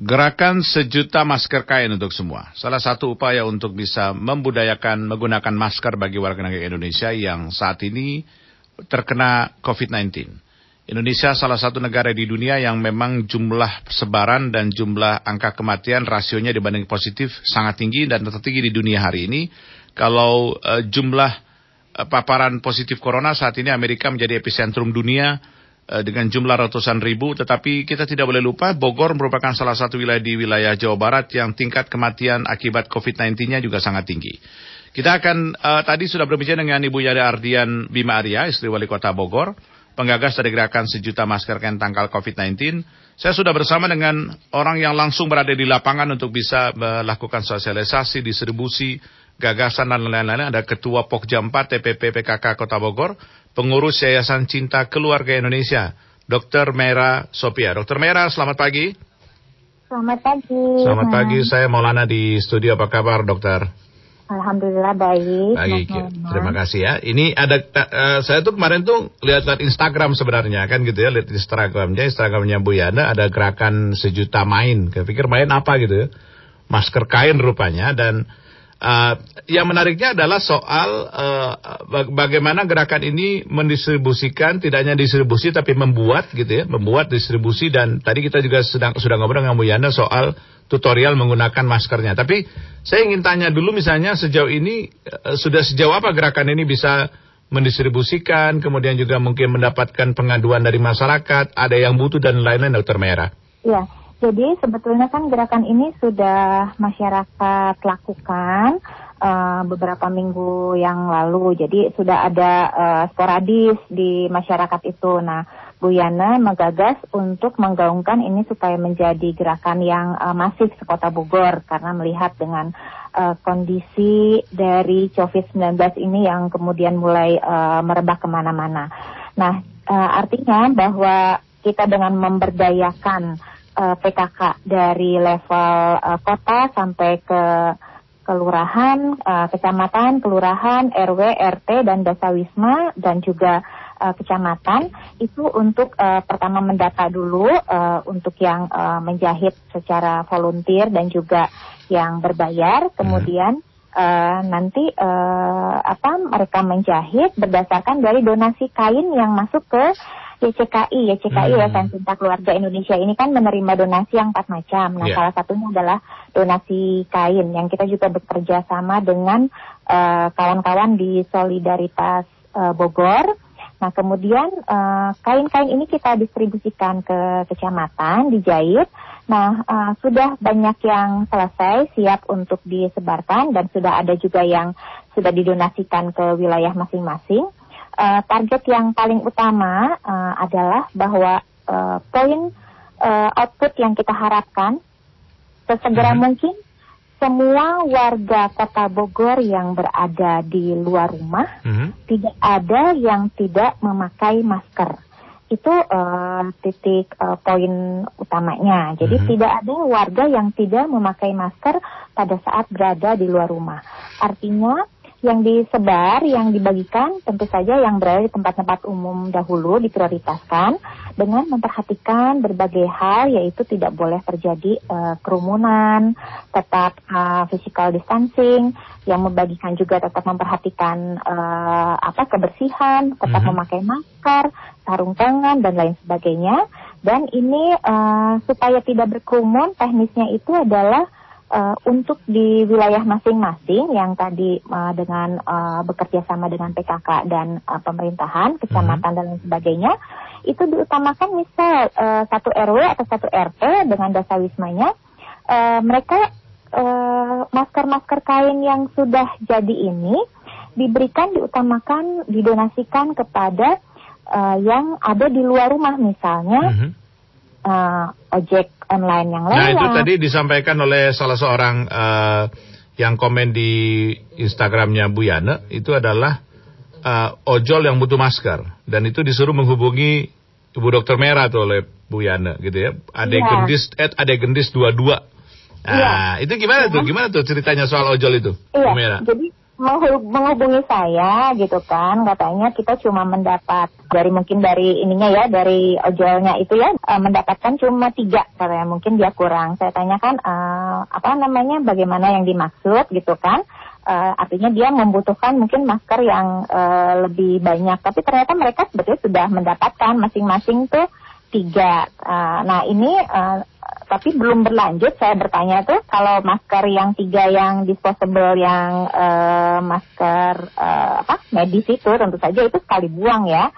[SPEAKER 1] Gerakan sejuta masker kain untuk semua. Salah satu upaya untuk bisa membudayakan menggunakan masker bagi warga negara Indonesia yang saat ini terkena COVID-19. Indonesia salah satu negara di dunia yang memang jumlah sebaran dan jumlah angka kematian rasionya dibanding positif sangat tinggi dan tertinggi di dunia hari ini. Kalau uh, jumlah uh, paparan positif corona saat ini Amerika menjadi epicentrum dunia uh, dengan jumlah ratusan ribu, tetapi kita tidak boleh lupa Bogor merupakan salah satu wilayah di wilayah Jawa Barat yang tingkat kematian akibat COVID-19-nya juga sangat tinggi. Kita akan uh, tadi sudah berbicara dengan Ibu Yada Ardian Bima Arya, istri wali kota Bogor, penggagas dari gerakan sejuta masker kain tangkal COVID-19. Saya sudah bersama dengan orang yang langsung berada di lapangan untuk bisa melakukan sosialisasi, distribusi, gagasan dan lain-lain. Ada Ketua Pokja 4 TPP PKK Kota Bogor, pengurus Yayasan Cinta Keluarga Indonesia, Dr. Mera Sopia. Dr. Mera, selamat pagi.
[SPEAKER 10] Selamat pagi.
[SPEAKER 1] Selamat pagi, saya Maulana di studio. Apa kabar, dokter?
[SPEAKER 10] Alhamdulillah baik.
[SPEAKER 1] Baik, terima kasih ya. Ini ada uh, saya tuh kemarin tuh lihat-lihat Instagram sebenarnya kan gitu ya, lihat Instagramnya, Instagramnya Bu Yana ada gerakan sejuta main. Saya pikir main apa gitu ya, masker kain rupanya dan Uh, yang menariknya adalah soal uh, bagaimana gerakan ini mendistribusikan tidak hanya distribusi tapi membuat gitu ya, membuat distribusi dan tadi kita juga sedang sudah ngobrol dengan Bu Yana soal tutorial menggunakan maskernya. Tapi saya ingin tanya dulu misalnya sejauh ini uh, sudah sejauh apa gerakan ini bisa mendistribusikan, kemudian juga mungkin mendapatkan pengaduan dari masyarakat, ada yang butuh dan lain-lain, Dokter Merah.
[SPEAKER 10] Iya. Jadi sebetulnya kan gerakan ini sudah masyarakat lakukan uh, beberapa minggu yang lalu. Jadi sudah ada uh, sporadis di masyarakat itu. Nah, Bu Yana menggagas untuk menggaungkan ini supaya menjadi gerakan yang uh, masif sekota Bogor karena melihat dengan uh, kondisi dari COVID-19 ini yang kemudian mulai uh, merebak ke mana-mana. Nah, uh, artinya bahwa kita dengan memberdayakan uh, eh, PKK dari level uh, kota sampai ke kelurahan, uh, kecamatan, kelurahan, RW, RT dan desa wisma dan juga uh, kecamatan itu untuk uh, pertama mendata dulu uh, untuk yang uh, menjahit secara volunteer dan juga yang berbayar, hmm. kemudian uh, nanti uh, apa mereka menjahit berdasarkan dari donasi kain yang masuk ke YCKI, YCKI
[SPEAKER 11] Hmm.
[SPEAKER 10] Yayasan Cinta Keluarga Indonesia ini kan menerima donasi yang empat macam. Nah,
[SPEAKER 11] Iya.
[SPEAKER 10] salah satunya adalah donasi kain yang kita juga bekerja sama dengan eh, kawan-kawan di Solidaritas eh, Bogor. Nah, kemudian eh, kain-kain ini kita distribusikan ke kecamatan, dijahit. Nah, eh, sudah banyak yang selesai, siap untuk disebarkan dan sudah ada juga yang sudah didonasikan ke wilayah masing-masing. Eh, target yang paling utama eh, adalah bahwa eh, poin eh, output yang kita harapkan sesegera mungkin semua warga Kota Bogor yang berada di luar rumah tidak ada yang tidak memakai masker. Itu eh, titik eh, poin utamanya. Jadi tidak ada warga yang tidak memakai masker pada saat berada di luar rumah. Artinya yang disebar, yang dibagikan tentu saja yang berada di tempat-tempat umum dahulu diprioritaskan dengan memperhatikan berbagai hal yaitu tidak boleh terjadi eh, kerumunan, tetap eh, physical distancing, yang membagikan juga tetap memperhatikan eh, apa kebersihan, tetap
[SPEAKER 11] Mhm.
[SPEAKER 10] memakai masker, sarung tangan dan lain sebagainya. Dan ini eh, supaya tidak berkerumun, teknisnya itu adalah eh, untuk di wilayah masing-masing yang tadi eh, dengan eh, bekerja sama dengan PKK dan eh, pemerintahan, kecamatan dan lain sebagainya, itu diutamakan misal eh, satu RW atau satu RT dengan dasar wismanya, eh, mereka masker-masker kain yang sudah jadi ini diberikan diutamakan didonasikan kepada eh, yang ada di luar rumah misalnya eh, ojek online yang lewat.
[SPEAKER 1] Nah itu tadi disampaikan oleh salah seorang eh, yang komen di Instagramnya Bu Yana itu adalah eh, ojol yang butuh masker dan itu disuruh menghubungi Ibu Dokter Merah tuh oleh Bu Yana gitu ya. Ade
[SPEAKER 10] Iya.
[SPEAKER 1] Gendis at Ade Gendis 22. Nah, itu gimana tuh? Gimana tuh ceritanya soal ojol itu?
[SPEAKER 10] Iya, jadi menghubungi saya gitu kan, katanya kita cuma mendapat dari mungkin dari ininya ya, dari ojolnya itu ya, eh, mendapatkan cuma tiga, katanya mungkin dia kurang. Saya tanyakan eh, apa namanya, bagaimana yang dimaksud gitu kan. Eh, artinya dia membutuhkan mungkin masker yang eh, lebih banyak, tapi ternyata mereka sebetulnya sudah mendapatkan masing-masing tuh tiga. Eh, nah ini eh, tapi belum berlanjut. Saya bertanya tuh kalau masker yang tiga yang disposable yang eh, masker eh, apa medis itu tentu saja itu sekali buang ya.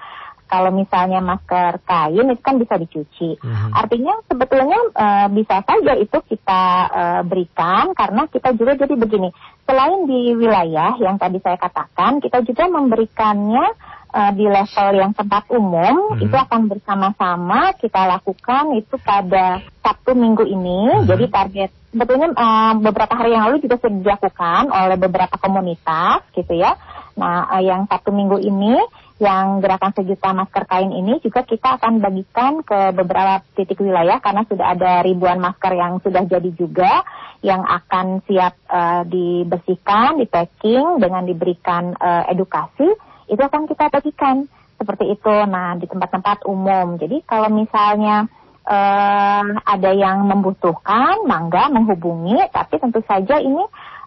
[SPEAKER 10] Kalau misalnya masker kain itu kan bisa dicuci. Artinya sebetulnya eh, bisa saja itu kita eh, berikan karena kita juga jadi begini. Selain di wilayah yang tadi saya katakan, kita juga memberikannya eh, di level yang tempat umum itu akan bersama-sama kita lakukan itu pada Sabtu Minggu ini. Jadi target sebetulnya eh, beberapa hari yang lalu juga sudah dilakukan oleh beberapa komunitas gitu ya. Nah, eh, yang Sabtu Minggu ini yang gerakan sejuta masker kain ini juga kita akan bagikan ke beberapa titik wilayah karena sudah ada ribuan masker yang sudah jadi juga yang akan siap eh, dibersihkan, di packing dengan diberikan eh, edukasi itu akan kita bagikan seperti itu. Nah di tempat-tempat umum. Jadi kalau misalnya eh, ada yang membutuhkan, mangga menghubungi, tapi tentu saja ini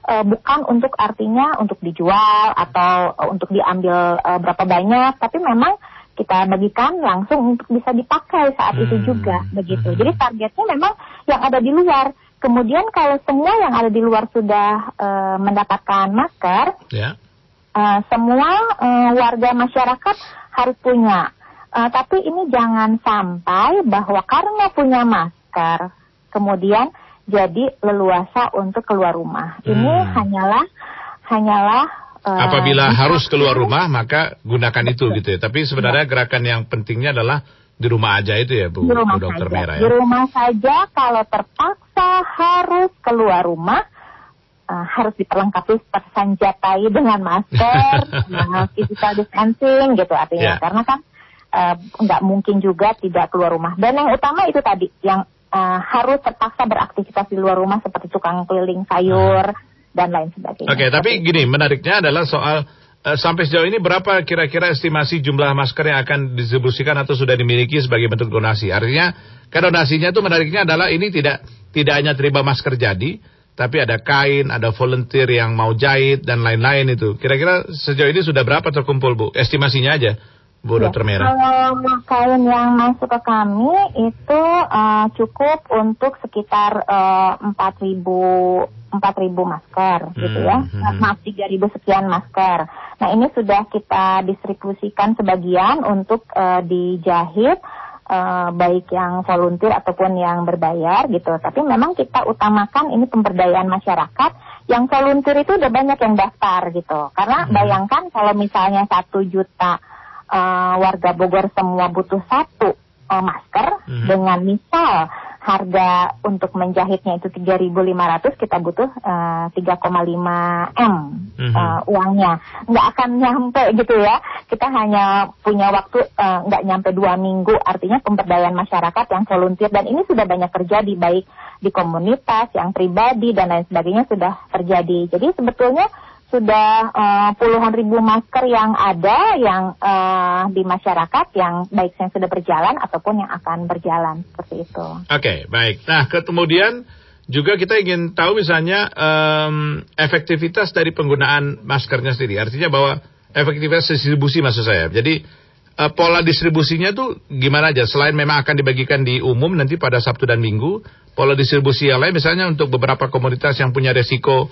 [SPEAKER 10] eh, bukan untuk artinya untuk dijual atau eh, untuk diambil eh, berapa banyak, tapi memang kita bagikan langsung untuk bisa dipakai saat itu juga begitu. Jadi targetnya memang yang ada di luar. Kemudian kalau semua yang ada di luar sudah eh, mendapatkan masker,
[SPEAKER 1] Ya.
[SPEAKER 10] Eh, semua eh, warga masyarakat harus punya. Eh, tapi ini jangan sampai bahwa karena punya masker, kemudian jadi leluasa untuk keluar rumah. Ini hanyalah hanyalah eh,
[SPEAKER 1] Apabila harus keluar rumah maka gunakan itu gitu ya. Tapi sebenarnya gerakan yang pentingnya adalah di rumah aja itu ya Bu,
[SPEAKER 10] di rumah
[SPEAKER 1] Bu Dokter
[SPEAKER 10] saja.
[SPEAKER 1] Merah
[SPEAKER 10] Di
[SPEAKER 1] ya.
[SPEAKER 10] rumah saja kalau terpaksa harus keluar rumah eh, harus diperlengkapi tersanjatai dengan masker, nah, physical distancing gitu artinya.
[SPEAKER 11] Ya.
[SPEAKER 10] Karena kan eh, nggak mungkin juga tidak keluar rumah. Dan yang utama itu tadi yang eh, harus terpaksa beraktivitas di luar rumah seperti tukang keliling sayur dan lain sebagainya.
[SPEAKER 1] Oke, tapi gini, menariknya adalah soal sampai sejauh ini berapa kira-kira estimasi jumlah masker yang akan didistribusikan atau sudah dimiliki sebagai bentuk donasi? Artinya, kan donasinya itu menariknya adalah ini tidak tidak hanya terima masker jadi, tapi ada kain, ada volunteer yang mau jahit dan lain-lain itu. Kira-kira sejauh ini sudah berapa terkumpul, Bu? Estimasinya aja. Bu
[SPEAKER 10] Ya,
[SPEAKER 1] Dokter Mera?
[SPEAKER 10] Kalau kain yang masuk ke kami itu uh, cukup untuk sekitar uh, 4.000 4.000 masker gitu ya.
[SPEAKER 11] Hmm,
[SPEAKER 10] Maaf 3.000 sekian masker. Nah, ini sudah kita distribusikan sebagian untuk uh, dijahit uh, baik yang volunteer ataupun yang berbayar gitu. Tapi memang kita utamakan ini pemberdayaan masyarakat. Yang volunteer itu udah banyak yang daftar gitu. Karena bayangkan kalau misalnya satu juta uh, warga Bogor semua butuh satu uh, masker
[SPEAKER 11] Mhm.
[SPEAKER 10] dengan misal harga untuk menjahitnya itu 3.500 kita butuh uh, 3,5 m uh, uangnya. Nggak akan nyampe gitu ya. Kita hanya punya waktu uh, nggak nyampe dua minggu. Artinya pemberdayaan masyarakat yang volunteer. Dan ini sudah banyak terjadi baik di komunitas yang pribadi dan lain sebagainya sudah terjadi. Jadi sebetulnya sudah eh, puluhan ribu masker yang ada yang eh, di masyarakat yang baik yang sudah berjalan ataupun yang akan berjalan seperti itu.
[SPEAKER 1] Oke, baik. Nah, ke- kemudian juga kita ingin tahu misalnya em, efektivitas dari penggunaan maskernya sendiri. Artinya bahwa efektivitas distribusi maksud saya. Jadi eh, pola distribusinya tuh gimana aja? Selain memang akan dibagikan di umum nanti pada Sabtu dan Minggu, pola distribusi yang lain misalnya untuk beberapa komunitas yang punya resiko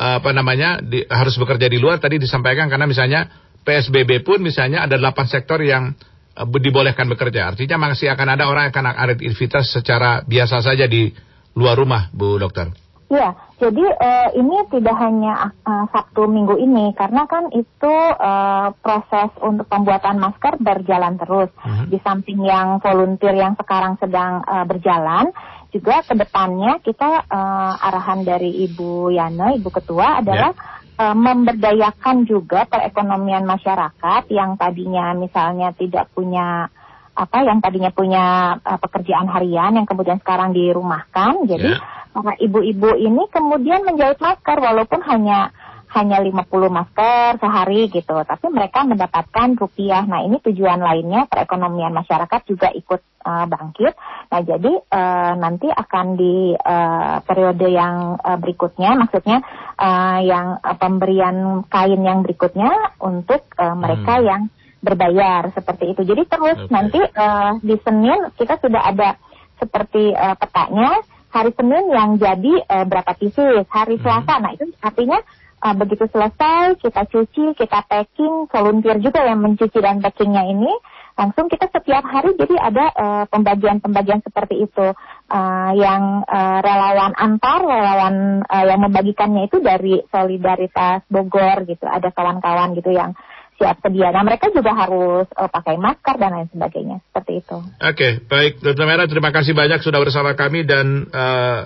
[SPEAKER 1] apa namanya di- harus bekerja di luar tadi disampaikan karena misalnya PSBB pun misalnya ada 8 sektor yang eh, dibolehkan bekerja. Artinya masih akan ada orang yang akan ada aktivitas secara biasa saja di luar rumah, Bu Dokter.
[SPEAKER 10] Iya, jadi eh, ini tidak hanya eh, Sabtu Minggu ini karena kan itu eh, proses untuk pembuatan masker berjalan terus. Di samping yang volunteer yang sekarang sedang eh, berjalan, juga ke depannya kita eh, arahan dari Ibu Yana, Ibu Ketua adalah eh, memberdayakan juga perekonomian masyarakat yang tadinya misalnya tidak punya apa yang tadinya punya eh, pekerjaan harian yang kemudian sekarang dirumahkan. Jadi para ibu-ibu ini kemudian menjahit masker walaupun hanya hanya 50 masker sehari gitu, tapi mereka mendapatkan rupiah. Nah, ini tujuan lainnya perekonomian masyarakat juga ikut eh, bangkit. Nah, jadi eh, nanti akan di eh, periode yang eh, berikutnya maksudnya eh, yang eh, pemberian kain yang berikutnya untuk eh, mereka yang berbayar seperti itu. Jadi terus nanti eh, di Senin kita sudah ada seperti eh, petanya hari Senin yang jadi eh, berapa pieces, hari Selasa. Nah itu artinya eh, begitu selesai kita cuci, kita packing, volunteer juga yang mencuci dan packingnya ini. Langsung kita setiap hari jadi ada eh, pembagian-pembagian seperti itu. Eh, yang eh, relawan antar relawan eh, yang membagikannya itu dari solidaritas Bogor gitu. Ada kawan-kawan gitu yang siap sedia. Nah mereka juga harus eh, pakai masker dan lain sebagainya. Seperti itu.
[SPEAKER 1] Oke, baik. Dokter Mera terima kasih banyak sudah bersama kami dan eh,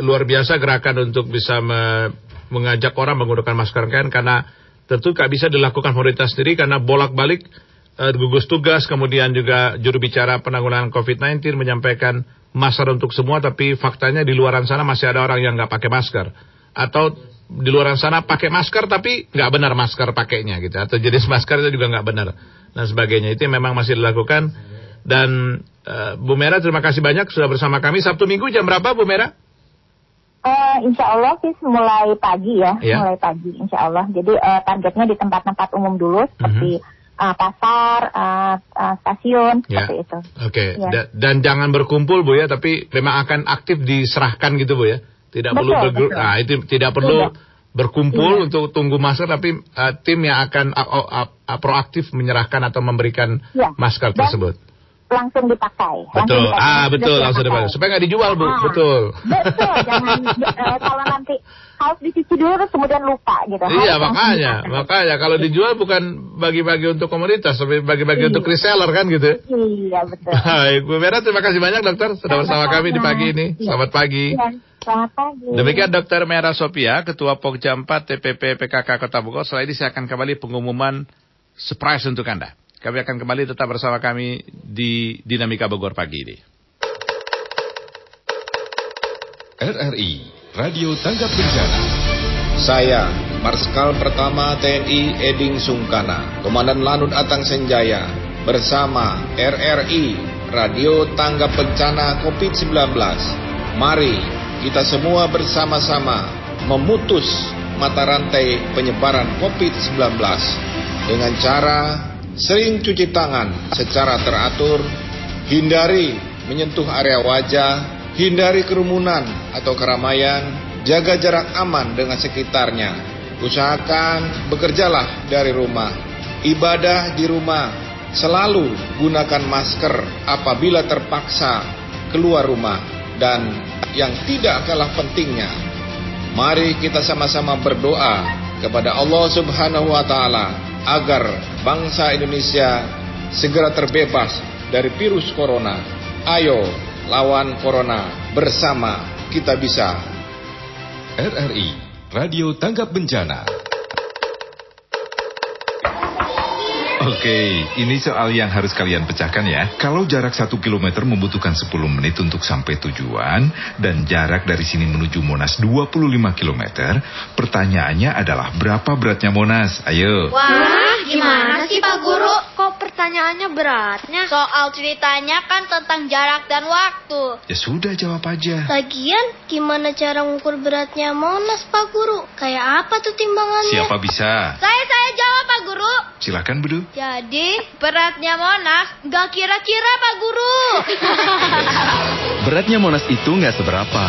[SPEAKER 1] luar biasa gerakan untuk bisa mengajak orang menggunakan masker. Kain karena tentu nggak bisa dilakukan pemerintah sendiri karena bolak-balik eh, gugus tugas kemudian juga juru bicara penanggulangan COVID-19 menyampaikan masker untuk semua tapi faktanya di luaran sana masih ada orang yang nggak pakai masker. Atau di luaran sana pakai masker tapi nggak benar masker pakainya gitu. Atau jenis masker itu juga nggak benar. Dan sebagainya. Itu memang masih dilakukan. Dan eh, Bu Mera terima kasih banyak sudah bersama kami. Sabtu Minggu jam berapa Bu Mera?
[SPEAKER 10] Eh, insya Allah sih mulai pagi ya,
[SPEAKER 1] Iya.
[SPEAKER 10] mulai pagi insya Allah. Jadi eh, targetnya di tempat-tempat umum dulu seperti eh, pasar, eh, eh, stasiun
[SPEAKER 1] Ya.
[SPEAKER 10] seperti itu.
[SPEAKER 1] Oke
[SPEAKER 10] Ya.
[SPEAKER 1] Da- dan jangan berkumpul Bu ya tapi memang akan aktif diserahkan gitu Bu ya tidak
[SPEAKER 10] Betul,
[SPEAKER 1] perlu
[SPEAKER 10] betul.
[SPEAKER 1] nah itu tidak perlu
[SPEAKER 10] Iya.
[SPEAKER 1] berkumpul
[SPEAKER 10] Iya.
[SPEAKER 1] untuk tunggu masker tapi eh, tim yang akan uh, uh, uh, proaktif menyerahkan atau memberikan
[SPEAKER 10] Ya.
[SPEAKER 1] masker
[SPEAKER 10] Dan
[SPEAKER 1] tersebut.
[SPEAKER 10] Langsung dipakai. Langsung
[SPEAKER 1] Betul.
[SPEAKER 10] dipakai.
[SPEAKER 1] Ah, betul langsung
[SPEAKER 10] pakai.
[SPEAKER 1] dipakai. Supaya nggak dijual, Bu.
[SPEAKER 10] Ah,
[SPEAKER 1] Betul.
[SPEAKER 10] Betul, jangan eh, kalau nanti harus dicuci dulu terus kemudian lupa gitu.
[SPEAKER 1] Iya,
[SPEAKER 10] Harus langsung
[SPEAKER 1] makanya. Makanya kalau dijual bukan bagi-bagi untuk komunitas, tapi bagi-bagi
[SPEAKER 10] Iya.
[SPEAKER 1] untuk reseller kan gitu.
[SPEAKER 10] Iya, betul.
[SPEAKER 1] Baik, Bu Mera terima kasih banyak dokter sudah bersama
[SPEAKER 10] Sama-sama.
[SPEAKER 1] kami di pagi ini.
[SPEAKER 10] Iya.
[SPEAKER 1] Selamat pagi.
[SPEAKER 10] Iya, Selamat pagi.
[SPEAKER 1] Demikian Dokter Mera Sopia, Ketua Pokja 4 TPP PKK Kota Bogor. Setelah ini saya akan kembali pengumuman surprise untuk Anda. Kami akan kembali tetap bersama kami di Dinamika Bogor pagi ini.
[SPEAKER 9] RRI, Radio Tanggap Bencana.
[SPEAKER 12] Saya, Marskal Pertama TNI Eding Sungkana, Komandan Lanut Atang Senjaya, bersama RRI, Radio Tanggap Bencana COVID-19. Mari kita semua bersama-sama memutus mata rantai penyebaran COVID-19 dengan cara sering cuci tangan secara teratur, hindari menyentuh area wajah, hindari kerumunan atau keramaian, jaga jarak aman dengan sekitarnya. Usahakan bekerjalah dari rumah, ibadah di rumah, selalu gunakan masker apabila terpaksa keluar rumah, dan yang tidak kalah pentingnya, mari kita sama-sama berdoa kepada Allah Subhanahu wa Ta'ala agar bangsa Indonesia segera terbebas dari virus corona. Ayo lawan corona bersama kita bisa.
[SPEAKER 5] RRI Radio Tanggap Bencana.
[SPEAKER 11] Oke, ini soal yang harus kalian pecahkan ya. Kalau jarak satu kilometer membutuhkan 10 menit untuk sampai tujuan, dan jarak dari sini menuju Monas 25 kilometer, pertanyaannya adalah berapa beratnya Monas? Ayo.
[SPEAKER 13] Wah, gimana sih Pak Guru? Kok pertanyaannya beratnya? Soal ceritanya kan tentang jarak dan waktu.
[SPEAKER 11] Ya sudah, jawab aja.
[SPEAKER 13] Lagian, gimana cara mengukur beratnya Monas Pak Guru? Kayak apa tuh timbangannya?
[SPEAKER 11] Siapa bisa?
[SPEAKER 13] Saya, saya jawab Pak Guru.
[SPEAKER 11] Silakan, Bedu.
[SPEAKER 13] Jadi, beratnya Monas nggak kira-kira Pak Guru.
[SPEAKER 9] Beratnya Monas itu nggak seberapa.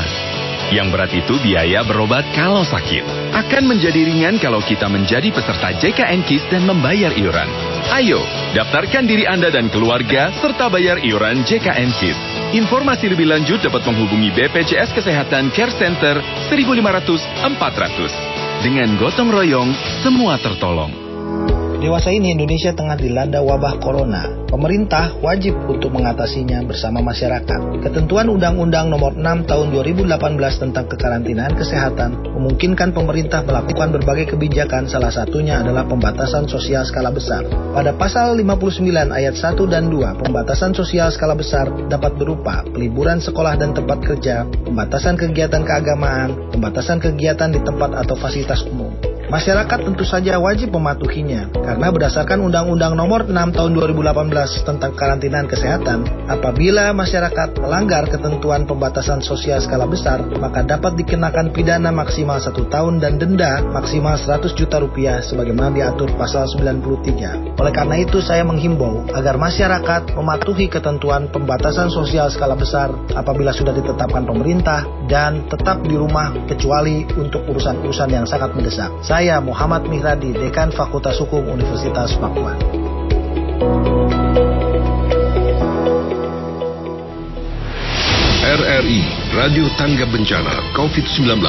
[SPEAKER 9] Yang berat itu biaya berobat kalau sakit. Akan menjadi ringan kalau kita menjadi peserta JKN KIS dan membayar iuran. Ayo, daftarkan diri Anda dan keluarga serta bayar iuran JKN KIS. Informasi lebih lanjut dapat menghubungi BPJS Kesehatan Care Center 1500 400. Dengan gotong royong, semua tertolong.
[SPEAKER 14] Dewasa ini Indonesia tengah dilanda wabah corona. Pemerintah wajib untuk mengatasinya bersama masyarakat. Ketentuan Undang-Undang Nomor 6 Tahun 2018 tentang kekarantinaan kesehatan memungkinkan pemerintah melakukan berbagai kebijakan salah satunya adalah pembatasan sosial skala besar. Pada pasal 59 ayat 1 dan 2, pembatasan sosial skala besar dapat berupa peliburan sekolah dan tempat kerja, pembatasan kegiatan keagamaan, pembatasan kegiatan di tempat atau fasilitas umum. Masyarakat tentu saja wajib mematuhinya karena berdasarkan Undang-Undang Nomor 6 Tahun 2018 tentang karantinaan kesehatan, apabila masyarakat melanggar ketentuan pembatasan sosial skala besar, maka dapat dikenakan pidana maksimal satu tahun dan denda maksimal 100 juta rupiah sebagaimana diatur pasal 93. Oleh karena itu saya menghimbau agar masyarakat mematuhi ketentuan pembatasan sosial skala besar apabila sudah ditetapkan pemerintah dan tetap di rumah kecuali untuk urusan-urusan yang sangat mendesak. Saya Muhammad Mihradi, Dekan Fakultas Hukum Universitas Papua.
[SPEAKER 5] RRI Radio Tangga Bencana COVID-19.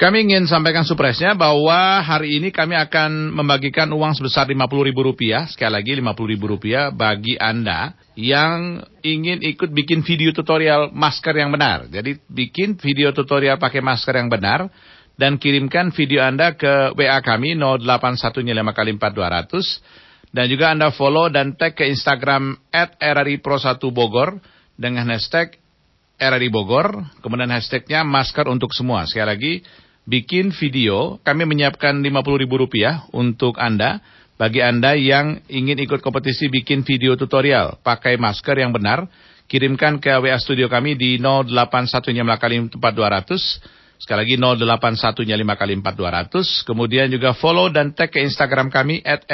[SPEAKER 1] Kami ingin sampaikan supresnya bahwa hari ini kami akan membagikan uang sebesar Rp50.000, sekali lagi Rp50.000 bagi Anda yang ingin ikut bikin video tutorial masker yang benar. Jadi bikin video tutorial pakai masker yang benar dan kirimkan video Anda ke WA kami 0815 kali 4200 dan juga Anda follow dan tag ke Instagram at Pro1 Bogor dengan hashtag RRI Bogor, kemudian hashtagnya masker untuk semua. Sekali lagi, bikin video, kami menyiapkan Rp50.000 untuk Anda, bagi Anda yang ingin ikut kompetisi bikin video tutorial, pakai masker yang benar, kirimkan ke WA studio kami di 081 kali 4200, sekali lagi 081 kali 4200, kemudian juga follow dan tag ke Instagram kami at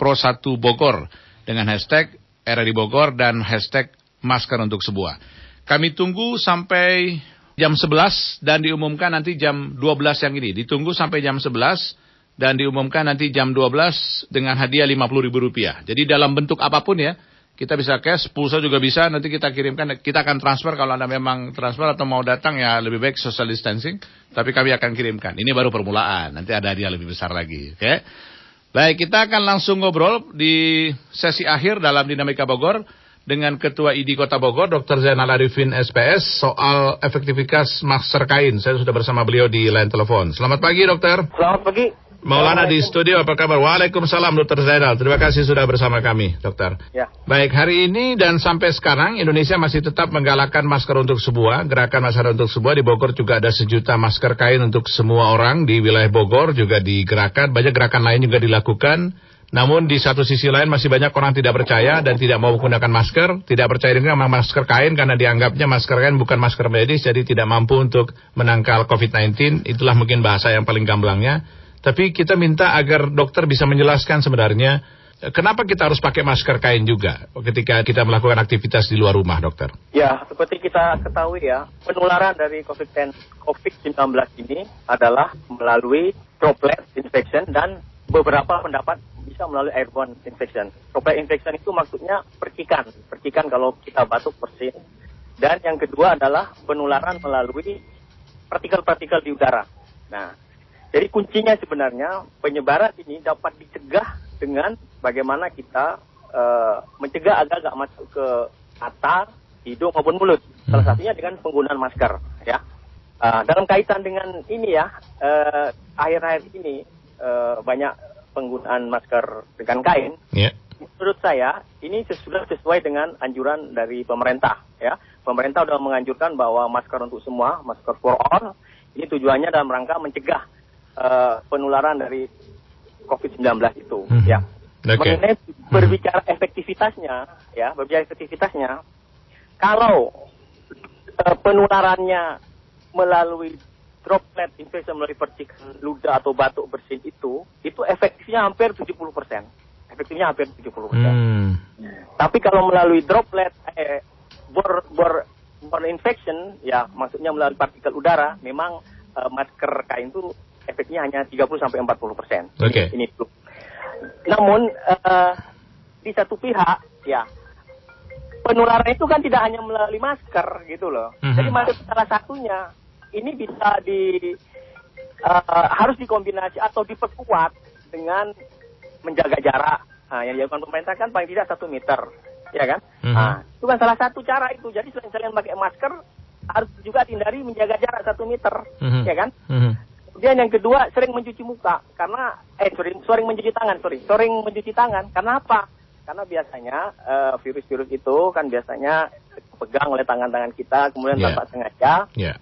[SPEAKER 1] Pro 1 Bogor dengan hashtag RRI Bogor dan hashtag masker untuk sebuah. Kami tunggu sampai jam 11 dan diumumkan nanti jam 12 yang ini. Ditunggu sampai jam 11 dan diumumkan nanti jam 12 dengan hadiah Rp50.000. Jadi dalam bentuk apa pun ya, kita bisa cash, pulsa juga bisa, nanti kita kirimkan, kita akan transfer kalau Anda memang transfer atau mau datang ya lebih baik social distancing, tapi kami akan kirimkan. Ini baru permulaan, nanti ada hadiah lebih besar lagi. Oke? Okay? Baik, kita akan langsung ngobrol di sesi akhir dalam Dinamika Bogor dengan Ketua ID Kota Bogor, Dr. Zainal Arifin SPS, soal efektivitas masker kain. Saya sudah bersama beliau di line telepon. Selamat pagi, dokter.
[SPEAKER 15] Selamat pagi.
[SPEAKER 1] Maulana di studio, apa kabar? Waalaikumsalam, Dr. Zainal. Terima kasih sudah bersama kami, dokter.
[SPEAKER 15] Ya.
[SPEAKER 1] Baik, hari ini dan sampai sekarang Indonesia masih tetap menggalakkan masker untuk sebuah, gerakan masker untuk sebuah. Di Bogor juga ada sejuta masker kain untuk semua orang di wilayah Bogor juga digerakkan. Banyak gerakan lain juga dilakukan. Namun di satu sisi lain masih banyak orang tidak percaya dan tidak mau menggunakan masker, tidak percaya dengan masker kain karena dianggapnya masker kain bukan masker medis, jadi tidak mampu untuk menangkal COVID-19. Itulah mungkin bahasa yang paling gamblangnya. Tapi kita minta agar dokter bisa menjelaskan sebenarnya kenapa kita harus pakai masker kain juga ketika kita melakukan aktivitas di luar rumah, dokter.
[SPEAKER 15] Ya, seperti kita ketahui ya, penularan dari COVID-19 COVID ini adalah melalui droplet infection dan beberapa pendapat bisa melalui airborne infection. Droplet infection itu maksudnya percikan, percikan kalau kita batuk bersin. Dan yang kedua adalah penularan melalui partikel-partikel di udara. Nah, jadi kuncinya sebenarnya penyebaran ini dapat dicegah dengan bagaimana kita uh, mencegah agar agak masuk ke mata, hidung maupun mulut. Salah hmm. satunya dengan penggunaan masker, ya. Uh, dalam kaitan dengan ini ya, uh, akhir-akhir ini uh, banyak penggunaan masker dengan kain. Yeah. Menurut saya ini sudah sesuai dengan anjuran dari pemerintah, ya. Pemerintah sudah menganjurkan bahwa masker untuk semua, masker for all, ini tujuannya dalam rangka mencegah uh, penularan dari COVID-19 itu. Hmm. Ya. Okay. Mengenai berbicara efektivitasnya, ya, berbicara efektivitasnya, kalau uh, penularannya melalui droplet infeksi melalui percikan ludah atau batuk bersin itu, itu efektifnya hampir 70 persen. Efektifnya hampir 70 persen. Hmm. Tapi kalau melalui droplet, eh, bor, bor, bor infection, ya maksudnya melalui partikel udara, memang uh, masker kain itu efeknya hanya 30 sampai 40 persen. Oke. Okay. Ini, itu. Namun uh, di satu pihak ya penularan itu kan tidak hanya melalui masker gitu loh. Mm -hmm. Jadi masker salah satunya ini bisa di uh, harus dikombinasi atau diperkuat dengan menjaga jarak. Nah, yang dilakukan pemerintah kan paling tidak satu meter, ya kan? Mm -hmm. Nah, itu kan salah satu cara itu. Jadi selain selain pakai masker harus juga hindari menjaga jarak satu meter, mm -hmm. ya kan? Mm -hmm. Kemudian yang kedua sering mencuci muka karena eh sorry, sering mencuci tangan sorry sering mencuci tangan karena apa? Karena biasanya uh, virus-virus itu kan biasanya pegang oleh tangan-tangan kita kemudian yeah. tanpa sengaja yeah.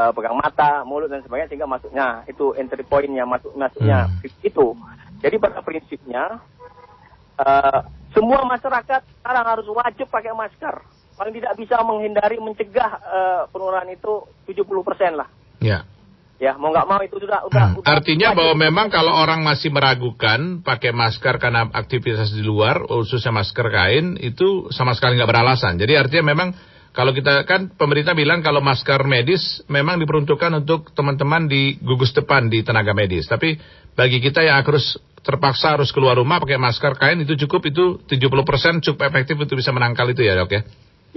[SPEAKER 15] uh, pegang mata, mulut dan sebagainya sehingga masuknya itu entry pointnya masuk masuknya hmm. itu. Jadi pada prinsipnya uh, semua masyarakat sekarang harus wajib pakai masker. Paling tidak bisa menghindari mencegah uh, penularan itu 70% lah. Ya. Ya, mau nggak mau itu sudah udah,
[SPEAKER 1] hmm. udah Artinya bahwa memang kalau orang masih meragukan pakai masker karena aktivitas di luar, khususnya masker kain, itu sama sekali nggak beralasan. Jadi artinya memang kalau kita kan pemerintah bilang kalau masker medis memang diperuntukkan untuk teman-teman di gugus depan di tenaga medis. Tapi bagi kita yang harus terpaksa harus keluar rumah pakai masker kain itu cukup itu 70% cukup efektif untuk bisa menangkal itu ya dok ya?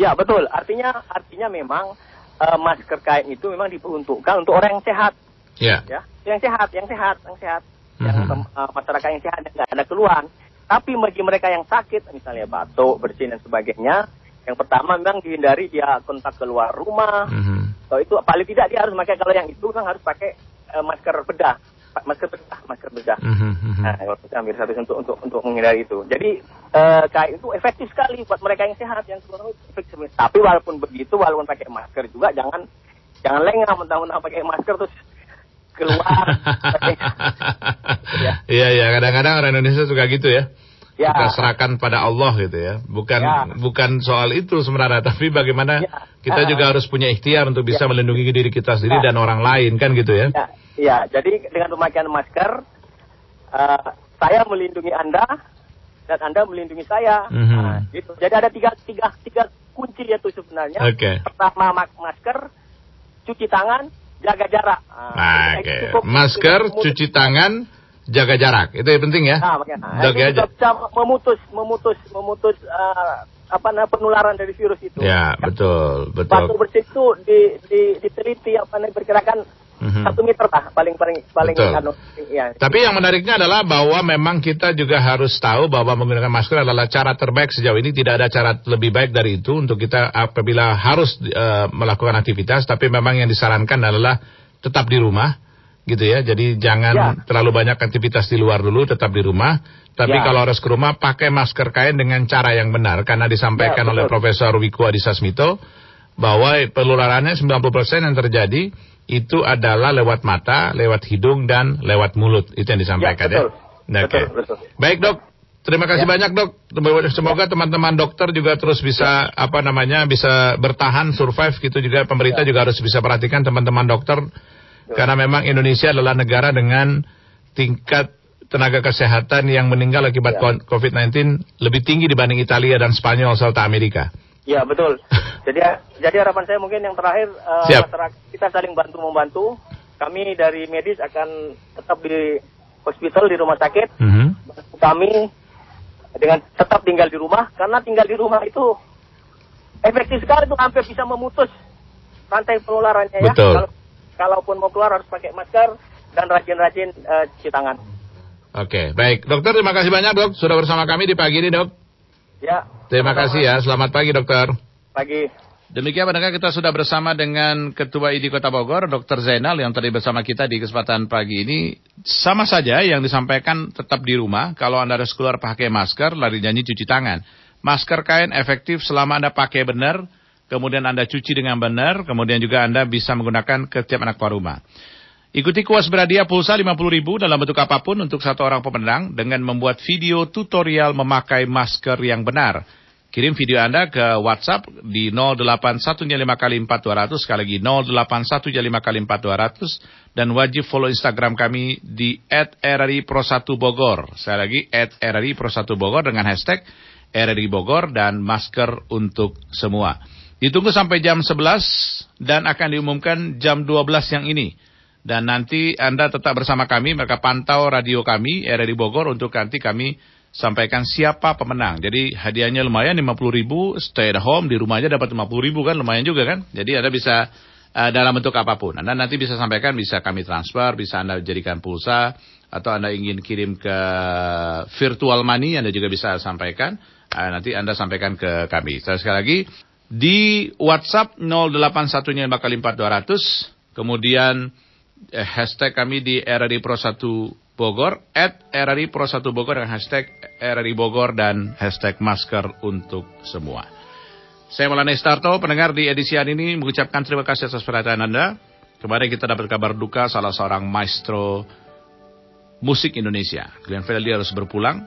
[SPEAKER 15] Ya betul. Artinya artinya memang uh, masker kain itu memang diperuntukkan untuk orang yang sehat. Yeah. Ya, yang sehat, yang sehat, yang sehat, mm-hmm. yang uh, masyarakat yang sehat yang nggak ada keluhan. Tapi bagi mereka yang sakit, misalnya batuk, bersin dan sebagainya, yang pertama memang dihindari dia kontak keluar rumah. Mm-hmm. So itu paling tidak dia harus pakai kalau yang itu kan harus pakai uh, masker bedah masker bedah, masker bedah. Mm-hmm. Nah, kalau kita ambil satu untuk untuk untuk menghindari itu. Jadi uh, kain itu efektif sekali buat mereka yang sehat yang sebelum efektif. Tapi walaupun begitu, walaupun pakai masker juga jangan jangan lengah mentang-mentang pakai masker terus keluar.
[SPEAKER 1] Iya iya kadang-kadang orang Indonesia suka gitu ya. Ya. Kita serahkan pada Allah gitu ya. Bukan ya. bukan soal itu sebenarnya, tapi bagaimana ya. kita juga harus punya ikhtiar untuk bisa ya. melindungi diri kita sendiri ya. dan orang lain kan gitu ya.
[SPEAKER 15] ya. Ya, jadi dengan pemakaian masker, uh, saya melindungi Anda dan Anda melindungi saya. Mm -hmm. nah, gitu. Jadi ada tiga, tiga, tiga kunci itu sebenarnya. Okay. Pertama masker, cuci tangan, jaga jarak.
[SPEAKER 1] Nah, okay. Masker, cuci tangan, jaga jarak. Itu yang penting ya. Nah,
[SPEAKER 15] Nah, itu bisa memutus, memutus, memutus uh, apa namanya penularan dari virus itu.
[SPEAKER 1] Ya, betul, betul.
[SPEAKER 15] Waktu bersih itu di, di, diteliti apa namanya perkirakan hmm Satu meter lah paling paling paling anu,
[SPEAKER 1] ya. Tapi yang menariknya adalah bahwa memang kita juga harus tahu bahwa menggunakan masker adalah cara terbaik sejauh ini tidak ada cara lebih baik dari itu untuk kita apabila harus uh, melakukan aktivitas tapi memang yang disarankan adalah tetap di rumah gitu ya. Jadi jangan ya. terlalu banyak aktivitas di luar dulu, tetap di rumah. Tapi ya. kalau harus ke rumah pakai masker kain dengan cara yang benar karena disampaikan ya, oleh Profesor Wiku Adhisa Smito bahwa penularannya 90% yang terjadi itu adalah lewat mata, lewat hidung dan lewat mulut. Itu yang disampaikan ya. Betul. ya? Oke. Betul, Baik, Dok. Terima kasih ya. banyak, Dok. Semoga teman-teman dokter juga terus bisa ya. apa namanya bisa bertahan survive gitu juga pemerintah ya. juga harus bisa perhatikan teman-teman dokter ya. karena memang Indonesia adalah negara dengan tingkat tenaga kesehatan yang meninggal akibat
[SPEAKER 15] Ya.
[SPEAKER 1] COVID-19 lebih tinggi dibanding Italia dan Spanyol serta Amerika.
[SPEAKER 15] Ya betul. Jadi jadi harapan saya mungkin yang terakhir
[SPEAKER 1] Siap.
[SPEAKER 15] masyarakat kita saling bantu membantu. Kami dari medis akan tetap di hospital di rumah sakit.
[SPEAKER 1] Mhm.
[SPEAKER 15] Kami dengan tetap tinggal di rumah karena tinggal di rumah itu efektif sekali itu hampir bisa memutus rantai penularannya ya. Kalau kalaupun mau keluar harus pakai masker dan rajin-rajin eh, cuci tangan.
[SPEAKER 1] Oke, baik. Dokter, terima kasih banyak dok sudah bersama kami di pagi ini dok.
[SPEAKER 15] Ya.
[SPEAKER 1] Terima kasih ya. Selamat pagi dokter.
[SPEAKER 15] Pagi.
[SPEAKER 1] Demikian pendengar kita sudah bersama dengan Ketua ID Kota Bogor, Dr. Zainal yang tadi bersama kita di kesempatan pagi ini. Sama saja yang disampaikan tetap di rumah. Kalau Anda harus keluar pakai masker, lari nyanyi cuci tangan. Masker kain efektif selama Anda pakai benar, kemudian Anda cuci dengan benar, kemudian juga Anda bisa menggunakan ke tiap anak keluar rumah. Ikuti kuas berhadiah pulsa 50 ribu dalam bentuk apa pun untuk satu orang pemenang dengan membuat video tutorial memakai masker yang benar. Kirim video Anda ke WhatsApp di 0815 kali 4200 sekali lagi 0815 kali 4200 dan wajib follow Instagram kami di @rri pro 1 Bogor. Saya lagi @rri pro 1 Bogor dengan hashtag RRI Bogor dan masker untuk semua. Ditunggu sampai jam 11 dan akan diumumkan jam 12 yang ini. Dan nanti Anda tetap bersama kami, mereka pantau radio kami, RRI Bogor, untuk nanti kami sampaikan siapa pemenang. Jadi hadiahnya lumayan 50 ribu, stay at home, di rumah aja dapat 50 ribu kan, lumayan juga kan. Jadi Anda bisa eh, dalam bentuk apa pun. Anda nanti bisa sampaikan, bisa kami transfer, bisa Anda jadikan pulsa, atau Anda ingin kirim ke virtual money, Anda juga bisa sampaikan. Eh, nanti Anda sampaikan ke kami. Saya sekali lagi, di WhatsApp 081 kali 4200, kemudian eh, hashtag kami di RRI Pro 1 Bogor, at RRI Pro 1 Bogor dengan hashtag RRI Bogor dan hashtag masker untuk semua. Saya Maulana Starto, pendengar di edisi hari ini mengucapkan terima kasih atas perhatian Anda. Kemarin kita dapat kabar duka salah seorang maestro musik Indonesia. Glenn Fredly harus berpulang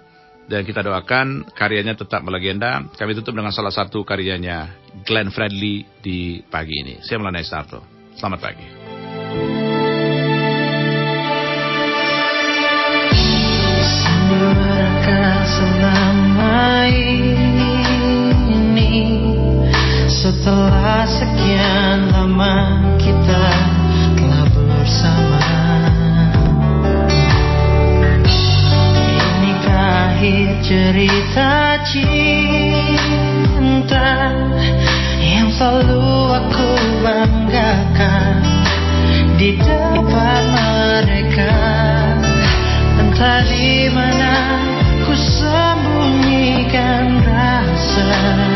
[SPEAKER 1] dan kita doakan karyanya tetap melegenda. Kami tutup dengan salah satu karyanya Glenn Fredly di pagi ini. Saya Maulana Starto. Selamat pagi.
[SPEAKER 16] Selama ini. Setelah sekian lama kita telah bersama. Inikah akhir cerita cinta Yang selalu aku banggakan Di depan mereka? Entah di mana sembunyikan rasa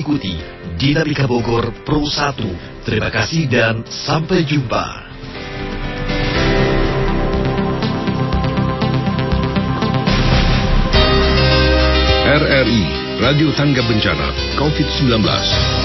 [SPEAKER 17] ikuti Dinamika Bogor Pro 1. Terima kasih dan sampai jumpa.
[SPEAKER 5] RRI Radio Tangga Bencana COVID-19